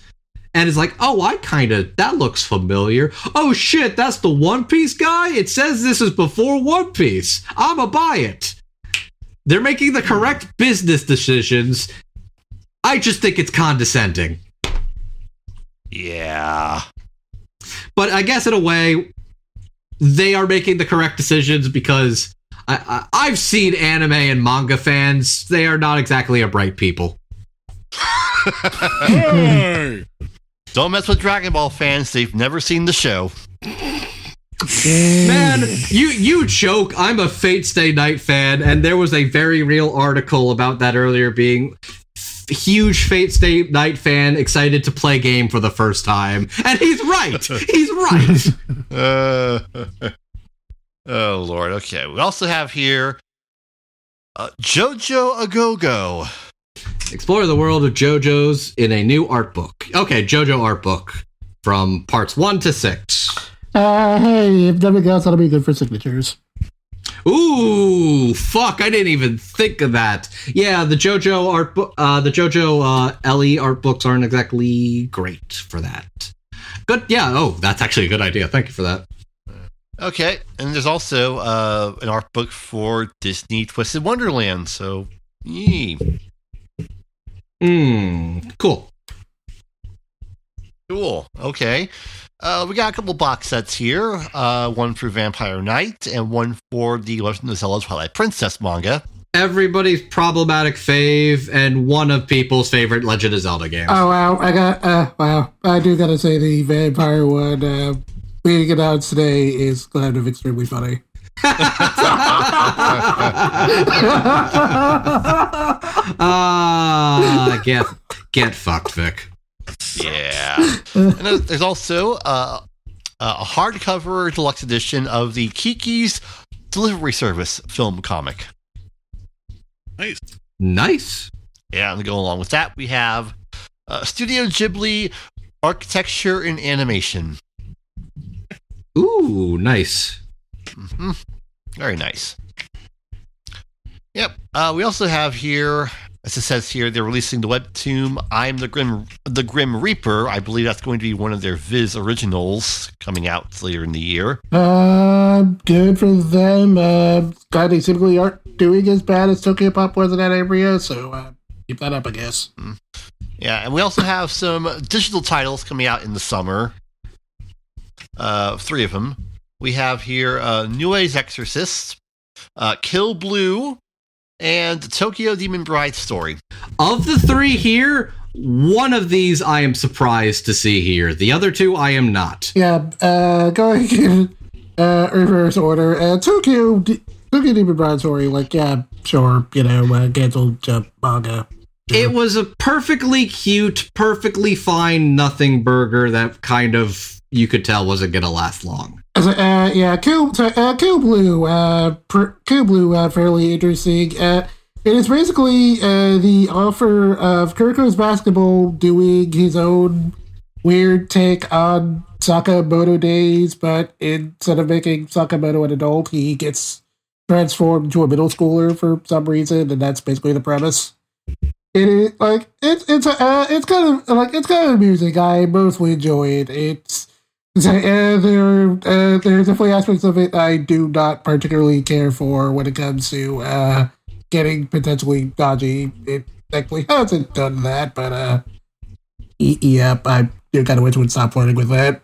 and is like oh i kind of that looks familiar. Oh shit that's the one piece guy? It says this is before one piece. I'ma buy it. They're making the correct business decisions. I just think it's condescending. Yeah. but I guess in a way, they are making the correct decisions because I, I, I've seen anime and manga fans. They are not exactly a bright people. Hey! Don't mess with Dragon Ball fans, they've never seen the show. Man, you you joke. I'm a Fate Stay Night fan, and there was a very real article about that earlier. Being huge Fate Stay Night fan, excited to play game for the first time, and he's right. He's right. (laughs) Uh, oh, Lord. Okay. We also have here uh, JoJo Agogo. Explore the world of JoJo's in a new art book. Okay, JoJo art book from parts one to six. Uh, hey, if nothing else, that'll be good for signatures. Ooh, fuck! I didn't even think of that. Yeah, the JoJo art book, uh, the JoJo uh, Ellie art books aren't exactly great for that. Good, yeah. Oh, that's actually a good idea. Thank you for that. Okay. And there's also uh, an art book for Disney Twisted Wonderland. So, yee. Hmm. Cool. Cool. Okay. Uh, we got a couple box sets here. Uh, one for Vampire Knight and one for the Legend of Zelda Twilight Princess manga. Everybody's problematic fave and one of people's favorite Legend of Zelda games. Oh wow, I got uh wow. I do gotta say the vampire one uh being announced today is kind of extremely funny. (laughs) Ah, get get fucked, Vic. Yeah. and there's, there's also uh, a hardcover deluxe edition of the Kiki's Delivery Service film comic. Nice. Nice. Yeah, and to go along with that, we have uh, Studio Ghibli Architecture and Animation. Ooh, nice. hmm Very nice. Yep. Uh, we also have here, as it says here, they're releasing the webtoon "I'm the Grim the Grim Reaper." I believe that's going to be one of their Viz originals coming out later in the year. Uh, good for them. Uh, God, they typically aren't doing as bad as Tokyo Pop was in that area, so uh, keep that up, I guess. Yeah, and we also have some digital titles coming out in the summer. Uh, three of them. We have here uh, Nue's Exorcist, uh, Kill Blue, and Tokyo Demon Bride Story. Of the three here, one of these I am surprised to see here. The other two I am not. Yeah, uh, going in uh, reverse order. Uh, Tokyo, D- Tokyo Demon Bride story, like, yeah, sure, you know, uh, cancel jump manga. It was a perfectly cute, perfectly fine nothing burger that kind of you could tell wasn't gonna last long. Uh, yeah, so, uh, Blue, uh, per, Kill Blue, uh, fairly interesting. Uh, it is basically uh, the offer of Kuroko's basketball doing his own weird take on Sakamoto days, but instead of making Sakamoto an adult, he gets transformed into a middle schooler for some reason, and that's basically the premise. It is like it's it's uh, it's kind of like it's kind of amusing. I mostly enjoy it. It's uh, there, uh, there are definitely aspects of it I do not particularly care for when it comes to uh, getting potentially dodgy. It thankfully (laughs) hasn't done that, but uh, yep, I do kind of wish would stop flirting with that.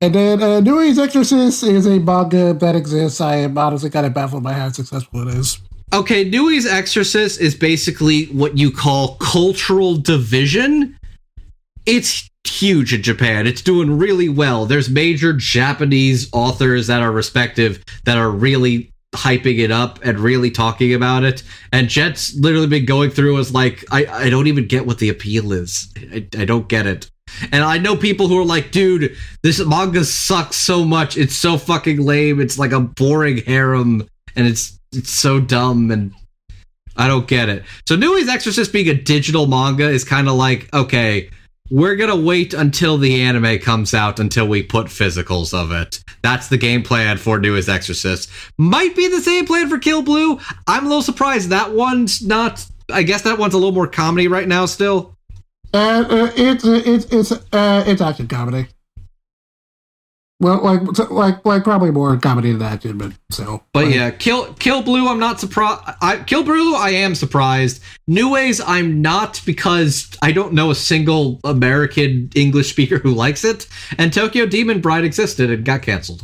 And then uh, Nue's Exorcist is a manga that exists. I am honestly kind of baffled by how successful it is. Okay, Nue's Exorcist is basically what you call cultural division. It's huge in Japan. It's doing really well. There's major Japanese authors that are respective that are really hyping it up and really talking about it. And Jet's literally been going through as like, I, I don't even get what the appeal is. I, I don't get it. And I know people who are like, dude, this manga sucks so much. It's so fucking lame. It's like a boring harem and it's it's so dumb and I don't get it. So Nue's Exorcist being a digital manga is kind of like, okay, we're gonna wait until the anime comes out until we put physicals of it. That's the game plan for Nue's Exorcist. Might be the same plan for Kill Blue. I'm a little surprised that one's not. I guess that one's a little more comedy right now still. Uh, uh, it's it's it's uh, it's action comedy. Well, like like like probably more comedy than action, but so. But like, yeah, Kill Kill Blue, I'm not surprised. I Kill Blue, I am surprised. New Ways, I'm not because I don't know a single American English speaker who likes it. And Tokyo Demon Bride existed and got canceled.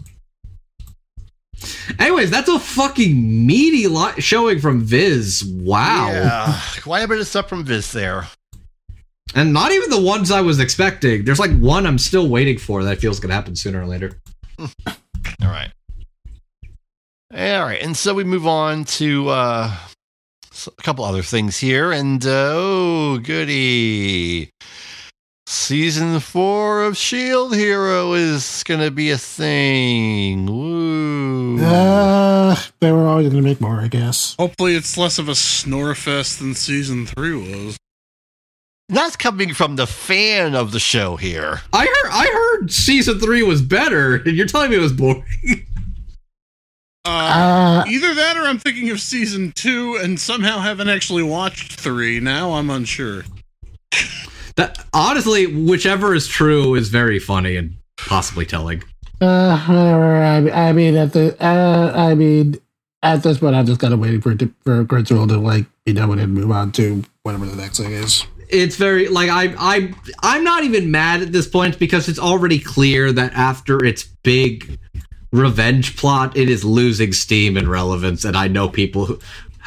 Anyways, that's a fucking meaty li- showing from Viz. Wow. Yeah, quite a bit of stuff from Viz there. And not even the ones I was expecting. There's like one I'm still waiting for that I feel is going to happen sooner or later. All right. All right. And so we move on to uh, s- a couple other things here. And uh, oh, goody. Season four of Shield Hero is going to be a thing. Woo. Uh, they were always going to make more, I guess. Hopefully, it's less of a snore fest than season three was. That's coming from the fan of the show here. I heard I heard season three was better, and you're telling me it was boring. Uh, Uh, either that, or I'm thinking of season two and somehow haven't actually watched three. Now I'm unsure. That honestly, whichever is true, is very funny and possibly telling. uh. I, I mean, at the, uh, I mean, at this point, I'm just kind of waiting for it to, for Crunchyroll to like be done with it and move on to whatever the next thing is. It's very like I I I'm not even mad at this point because it's already clear that after its big revenge plot, it is losing steam and relevance, and I know people who.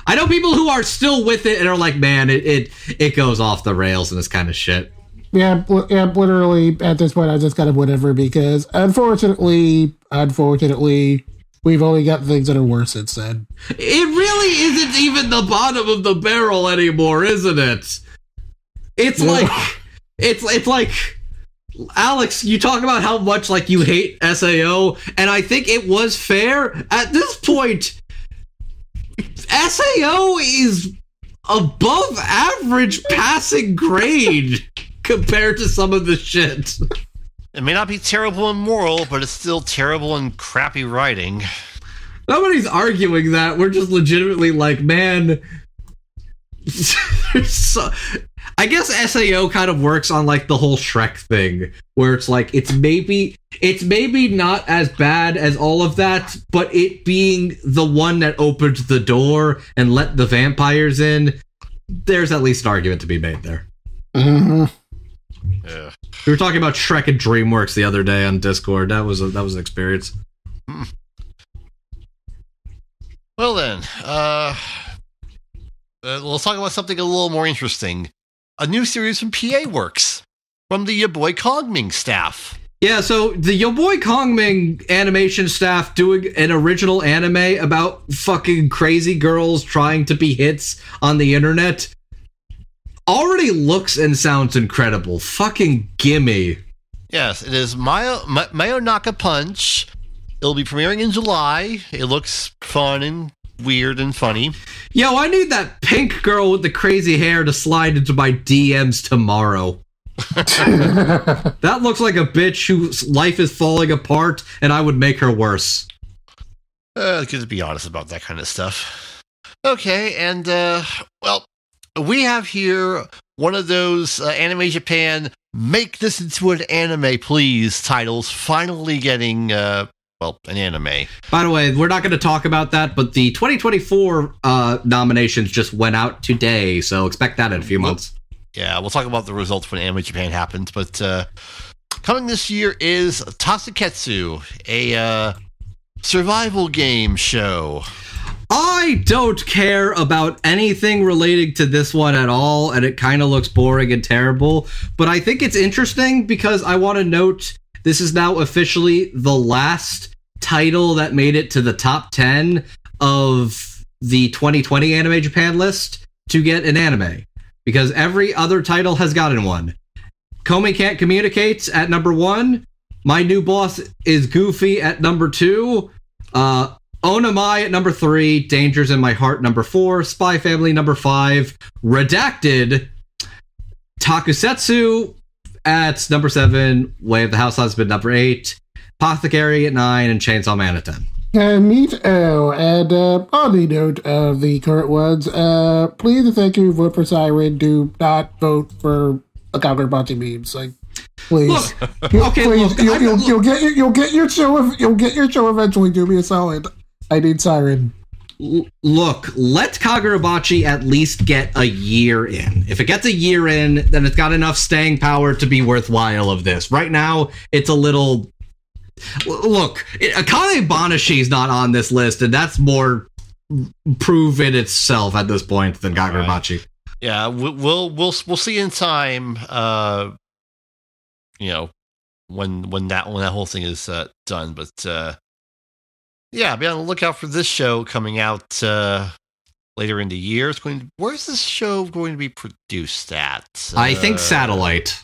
I know people who are still with it and are like, man, it it, it goes off the rails and this kind of shit. Yeah, bl- yeah. Literally, at this point, I just kind of whatever because unfortunately, unfortunately, we've only got things that are worse since said It really isn't even the bottom of the barrel anymore, isn't it? It's Yeah. like it's it's like Alex, you talk about how much like you hate SAO, and I think it was fair. At this point, SAO is above average passing grade (laughs) compared to some of the shit. It may not be terrible and moral, but it's still terrible and crappy writing. Nobody's arguing that. We're just legitimately like, man. (laughs) so, I guess SAO kind of works on like the whole Shrek thing, where it's like it's maybe it's maybe not as bad as all of that, but it being the one that opened the door and let the vampires in, there's at least an argument to be made there. hmm Ugh. We were talking about Shrek and DreamWorks the other day on Discord. That was a, that was an experience. Well then, uh, uh, let's talk about something a little more interesting. A new series from PA Works from the Your Boy Kongming staff. Yeah, so the Yo Boy Kongming animation staff doing an original anime about fucking crazy girls trying to be hits on the internet already looks and sounds incredible. Fucking gimme. Yes, it is Mayo, Ma- Mayonaka Punch. It'll be premiering in July. It looks fun and weird and funny. Yo, I need that pink girl with the crazy hair to slide into my DMs tomorrow. (laughs) That looks like a bitch whose life is falling apart, and I would make her worse. Uh, good to be honest about that kind of stuff. Okay, and uh, well, we have here one of those uh, Anime Japan make this into an anime, please titles finally getting uh, well an anime. By the way, we're not going to talk about that, but the 2024 uh, nominations just went out today, so expect that in a few months. Yeah, we'll talk about the results when Anime Japan happens, but uh, coming this year is Tasuketsu, a uh, survival game show. I don't care about anything relating to this one at all, and it kind of looks boring and terrible. But I think it's interesting because I want to note this is now officially the last title that made it to the top 10 of the 2020 Anime Japan list to get an anime because every other title has gotten one. Komi Can't Communicate at number one. My New Boss is Goofy at number two. Uh, Onimai at number three, Dangers in My Heart number four, Spy Family number five, Redacted, Tasuketsu at number seven, Way of the House Husband number eight, Apothecary at nine, and Chainsaw Man at ten. Uh, meet O, and uh, on the note of the current ones, uh, please and thank you vote for Siren. Do not vote for a Kagurabachi memes. Like, please, Look, (laughs) You- okay, please, look, you, I- you'll, look- you'll get your, you'll get your show. You'll get your show eventually. Do me a solid. I need Siren. L- look, let Kagurabachi at least get a year in. If it gets a year in, then it's got enough staying power to be worthwhile of this. Right now, it's a little. L- Look, it- Akane Banashi's not on this list, and that's more proof in itself at this point than Kagurabachi. Yeah, we- we'll we'll we'll see in time. Uh, you know, when when that when that whole thing is uh, done. But uh, yeah, be on the lookout for this show coming out uh, later in the year. It's going. To, where's this show going to be produced at? I think Uh, Satellite.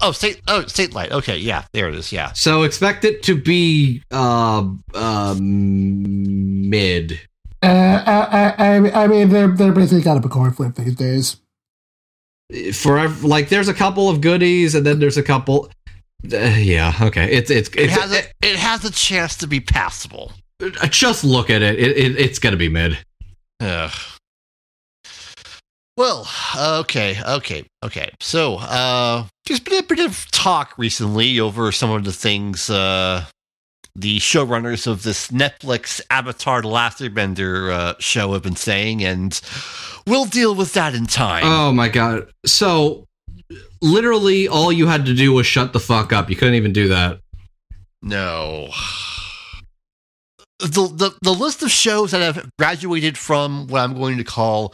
Oh, state. Oh, state light. Okay, yeah, there it is. Yeah. So expect it to be uh, uh, mid. Uh, I, I, I- I mean, they're they're basically kind of a coin flip these days. For like, there's a couple of goodies, and then there's a couple. Uh, yeah, okay. It's it's, It has a it has a chance to be passable. uh, just look at it. It, it. It's gonna be mid. Ugh. Well, okay, okay, okay. So, uh, there's been a bit of talk recently over some of the things uh, the showrunners of this Netflix Avatar: The Last Airbender uh, show have been saying, and we'll deal with that in time. Oh my god. So literally, all you had to do was shut the fuck up. You couldn't even do that. No. The, the the list of shows that have graduated from what I'm going to call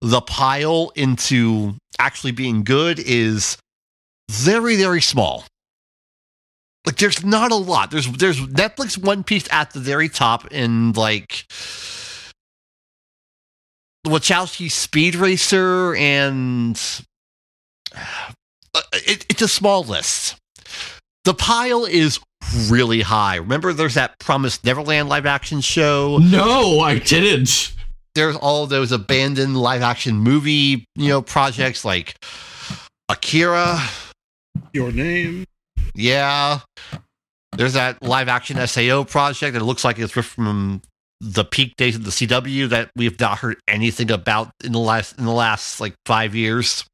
the pile into actually being good is very very small. like there's not a lot. There's there's Netflix One Piece at the very top and like Wachowski Speed Racer and Uh, it, it's a small list. The pile is really high. Remember, there's that Promised Neverland live action show. No, I didn't. There's all those abandoned live action movie, you know, projects like Akira. Your name. Yeah. There's that live action SAO project that looks like it's from the peak days of the CW that we've not heard anything about in the last in the last like five years.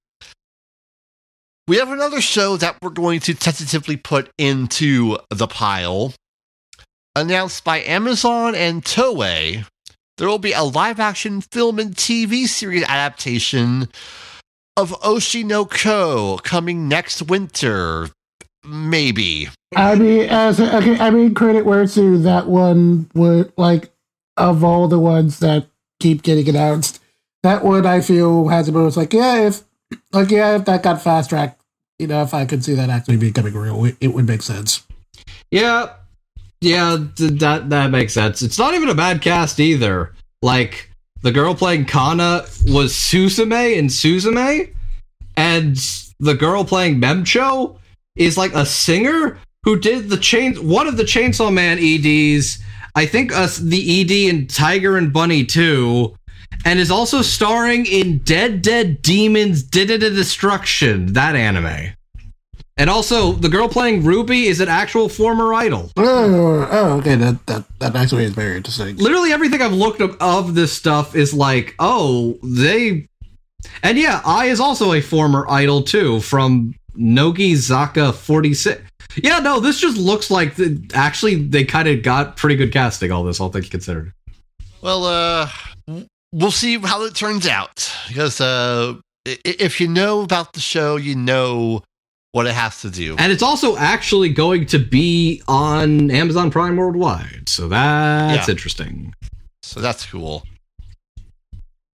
We have another show that we're going to tentatively put into the pile. Announced by Amazon and Toei, there will be a live action film and TV series adaptation of Oshi no Ko coming next winter. Maybe. I mean, as okay, I mean, credit where it's due. That one would like of all the ones that keep getting announced, that one I feel has the most like yeah, if like yeah, if that got fast tracked, you know, if I could see that actually becoming real, it, would make sense. Yeah, yeah, th- that that makes sense. It's not even a bad cast either. Like the girl playing Kana was Suzume in Suzume, and the girl playing Memcho is like a singer who did the chain one of the Chainsaw Man EDs. I think us the ED in Tiger and Bunny too, and is also starring in Dead Dead Demons Dededede Destruction that anime. And also, the girl playing Ruby is an actual former idol. Oh, oh okay, that that that actually is very interesting. literally everything I've looked up of this stuff is like, oh, they. And yeah, I is also a former idol too from Nogizaka46. Yeah, no, this just looks like the, actually they kind of got pretty good casting, all this, all things considered. Well, uh, w- we'll see how it turns out because uh, if you know about the show, you know what it has to do. And it's also actually going to be on Amazon Prime worldwide, so that's Yeah. interesting. So that's cool.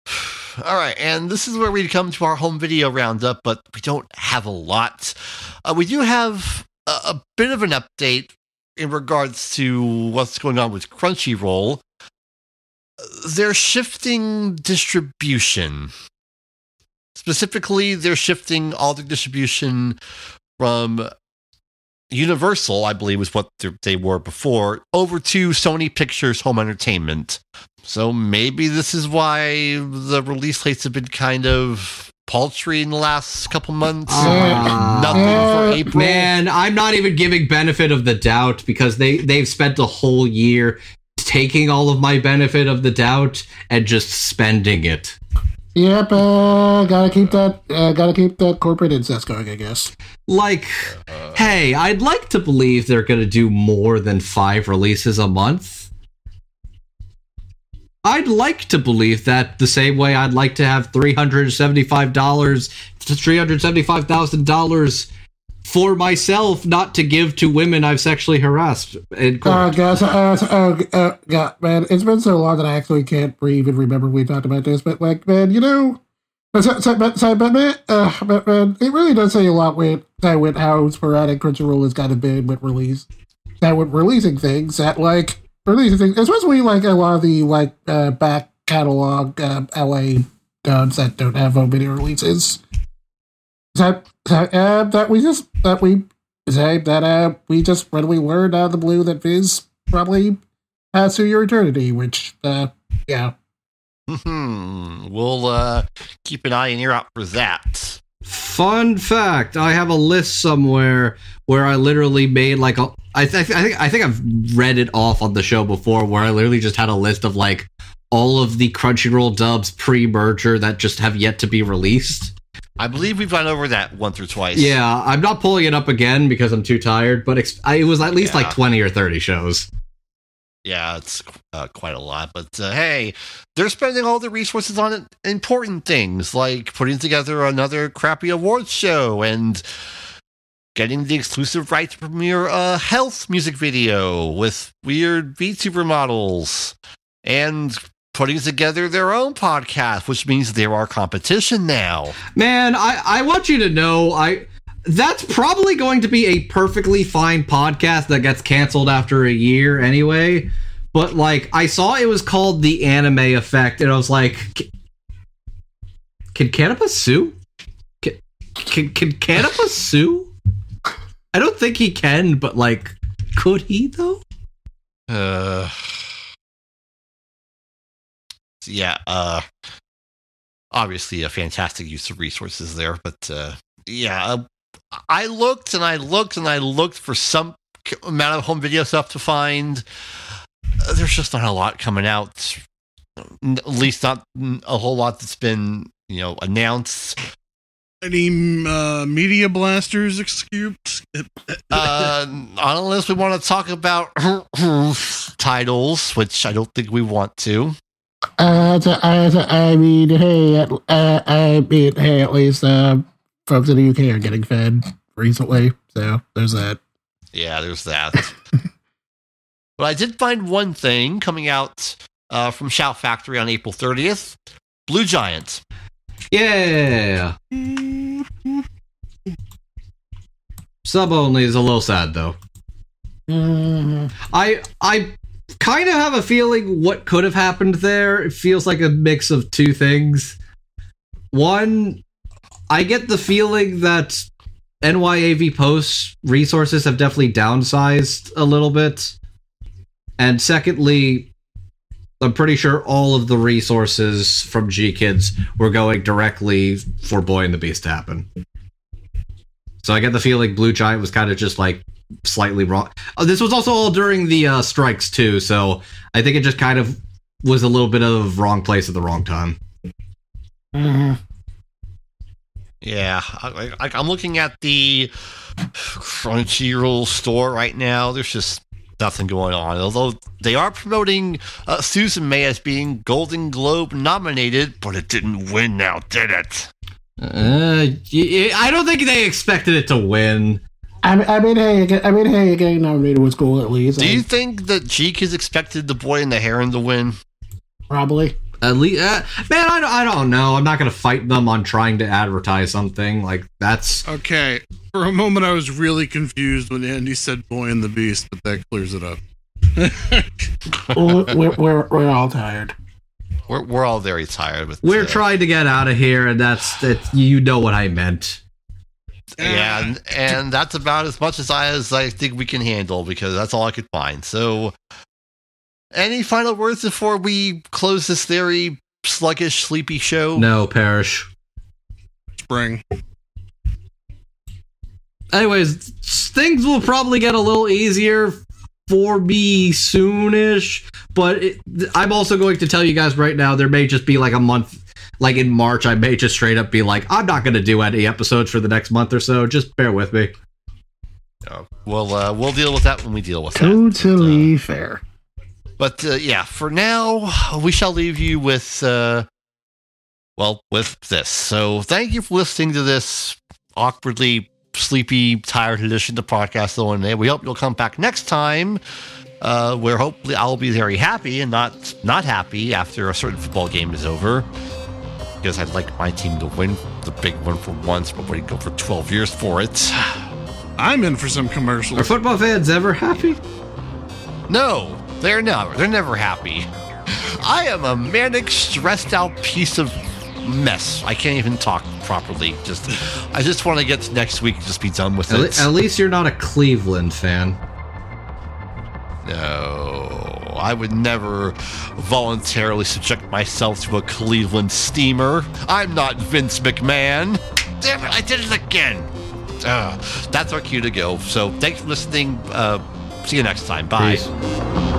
(sighs) All right, and this is where we come to our home video roundup, but we don't have a lot. Uh, we do have a, a bit of an update in regards to what's going on with Crunchyroll. They're shifting distribution. Specifically, they're shifting all the distribution from Universal, I believe, was what they- were before, over to Sony Pictures Home Entertainment. So maybe this is why the release dates have been kind of paltry in the last couple months. Ah. Nothing for Uh, April. Man, I'm not even giving benefit of the doubt because they they've spent a whole year taking all of my benefit of the doubt and just spending it. Yep, uh, gotta keep that, uh, gotta keep that corporate incest going, I guess. Like, hey, I'd like to believe they're to do more than 5 releases a month. I'd like to believe that the same way I'd like to have $375 to $375,000 for myself not to give to women I've sexually harassed in court. Uh, guys, uh, uh, uh, God, man, it's been so long that I actually can't breathe and remember we talked about this, but like, man, you know, but, so, so, but, so, but man, uh, but man, it really does say a lot with that with how sporadic Crunchyroll has kind of been with release, that with releasing things that like releasing things, especially like a lot of the like uh, back catalog uh, LA dubs that don't have home video releases. That that uh, that we just that we say that uh we just readily learned out of the blue that Viz probably has to your eternity, which uh yeah. Hmm. We'll uh, keep an eye and ear out for that. Fun fact: I have a list somewhere where I literally made like a. I, th- I think I think I've read it off on the show before, where I literally just had a list of like all of the Crunchyroll dubs pre-merger that just have yet to be released. I believe we've gone over that once or twice. Yeah, I'm not pulling it up again because I'm too tired, but ex- I, it was at least Yeah. like 20 or 30 shows. Yeah, it's uh, quite a lot. But uh, hey, they're spending all the resources on important things like putting together another crappy awards show and getting the exclusive right to premiere a health music video with weird VTuber models and putting together their own podcast, which means they're our competition now. Man, I, I want you to know I that's probably going to be a perfectly fine podcast that gets canceled after a year anyway. But like, I saw it was called the Anime Effect, and I was like, "Can Canipa sue? Can can, can Canipa sue? I don't think he can, but like, could he though? Uh, yeah. Uh, obviously, a fantastic use of resources there, but uh, yeah, uh, I looked and I looked and I looked for some amount of home video stuff to find. Uh, there's just not a lot coming out. At least not a whole lot that's been you know announced. Any uh, media blasters excuse? Uh, unless we want to talk about (clears throat) titles, which I don't think we want to. Uh, so, uh, so, I mean, hey, at, uh, I mean, hey, at least uh, folks in the UK are getting fed recently, so there's that. Yeah, there's that. (laughs) but I did find one thing coming out uh, from Shout Factory on April 30th Blue Giant. Yeah. (laughs) Sub only is a little sad though. Mhm. I I kind of have a feeling what could have happened there. It feels like a mix of two things. One, I get the feeling that NYAV Post resources have definitely downsized a little bit. And secondly, I'm pretty sure all of the resources from GKIDS were going directly for Boy and the Beast to happen. So I get the feeling Blue Giant was kind of just like slightly wrong. Oh, this was also all during the uh, strikes too, so I think it just kind of was a little bit of wrong place at the wrong time. Mhm. Yeah, I, I, I'm looking at the Crunchyroll store right now. There's just nothing going on. Although they are promoting uh, Suzume as being Golden Globe nominated, but it didn't win now, did it? Uh, y- y- I don't think they expected it to win. I mean, I mean, hey, I mean, hey, getting nominated was cool at least. Do you I- think that GKIDS expected the boy and the heron to win? probably. At least, uh, man, I, don't- I don't know. I'm not gonna fight them on trying to advertise something like that's. okay, for a moment I was really confused when Andy said "Boy and the Beast," but that clears it up. (laughs) we're, we're we're all tired. We're, we're all very tired with We're uh, trying to get out of here, and that's that. You know what I meant. Yeah, and, and that's about as much as I as I think we can handle because that's all I could find. So, any final words before we close this very sluggish, sleepy show? No, perish. Spring. anyways, things will probably get a little easier for me soonish. But it, I'm also going to tell you guys right now, there may just be like a month, like in March, I may just straight up be like, I'm not going to do any episodes for the next month or so. Just bear with me. Uh, we'll uh, we'll deal with that when we deal with that. Totally fair. But uh, yeah, for now, we shall leave you with, uh, well, with this. So thank you for listening to this awkwardly sleepy, tired edition of the podcast. Though, and we hope you'll come back next time, uh, where hopefully I'll be very happy and not not happy after a certain football game is over. Because I'd like my team to win the big one for once, but we go for 12 years for it. (sighs) I'm in for some commercials. Are football fans ever happy? No, they're never. They're never happy. I am a manic, stressed out piece of mess. I can't even talk properly. Just, I just want to get to next week. and Just be done with At, le- it. at least you're not a Cleveland fan. No, I would never voluntarily subject myself to a Cleveland steamer. I'm not Vince McMahon. Damn it, I did it again. Ugh, that's our cue to go. So thanks for listening. Uh, see you next time. Bye. Peace.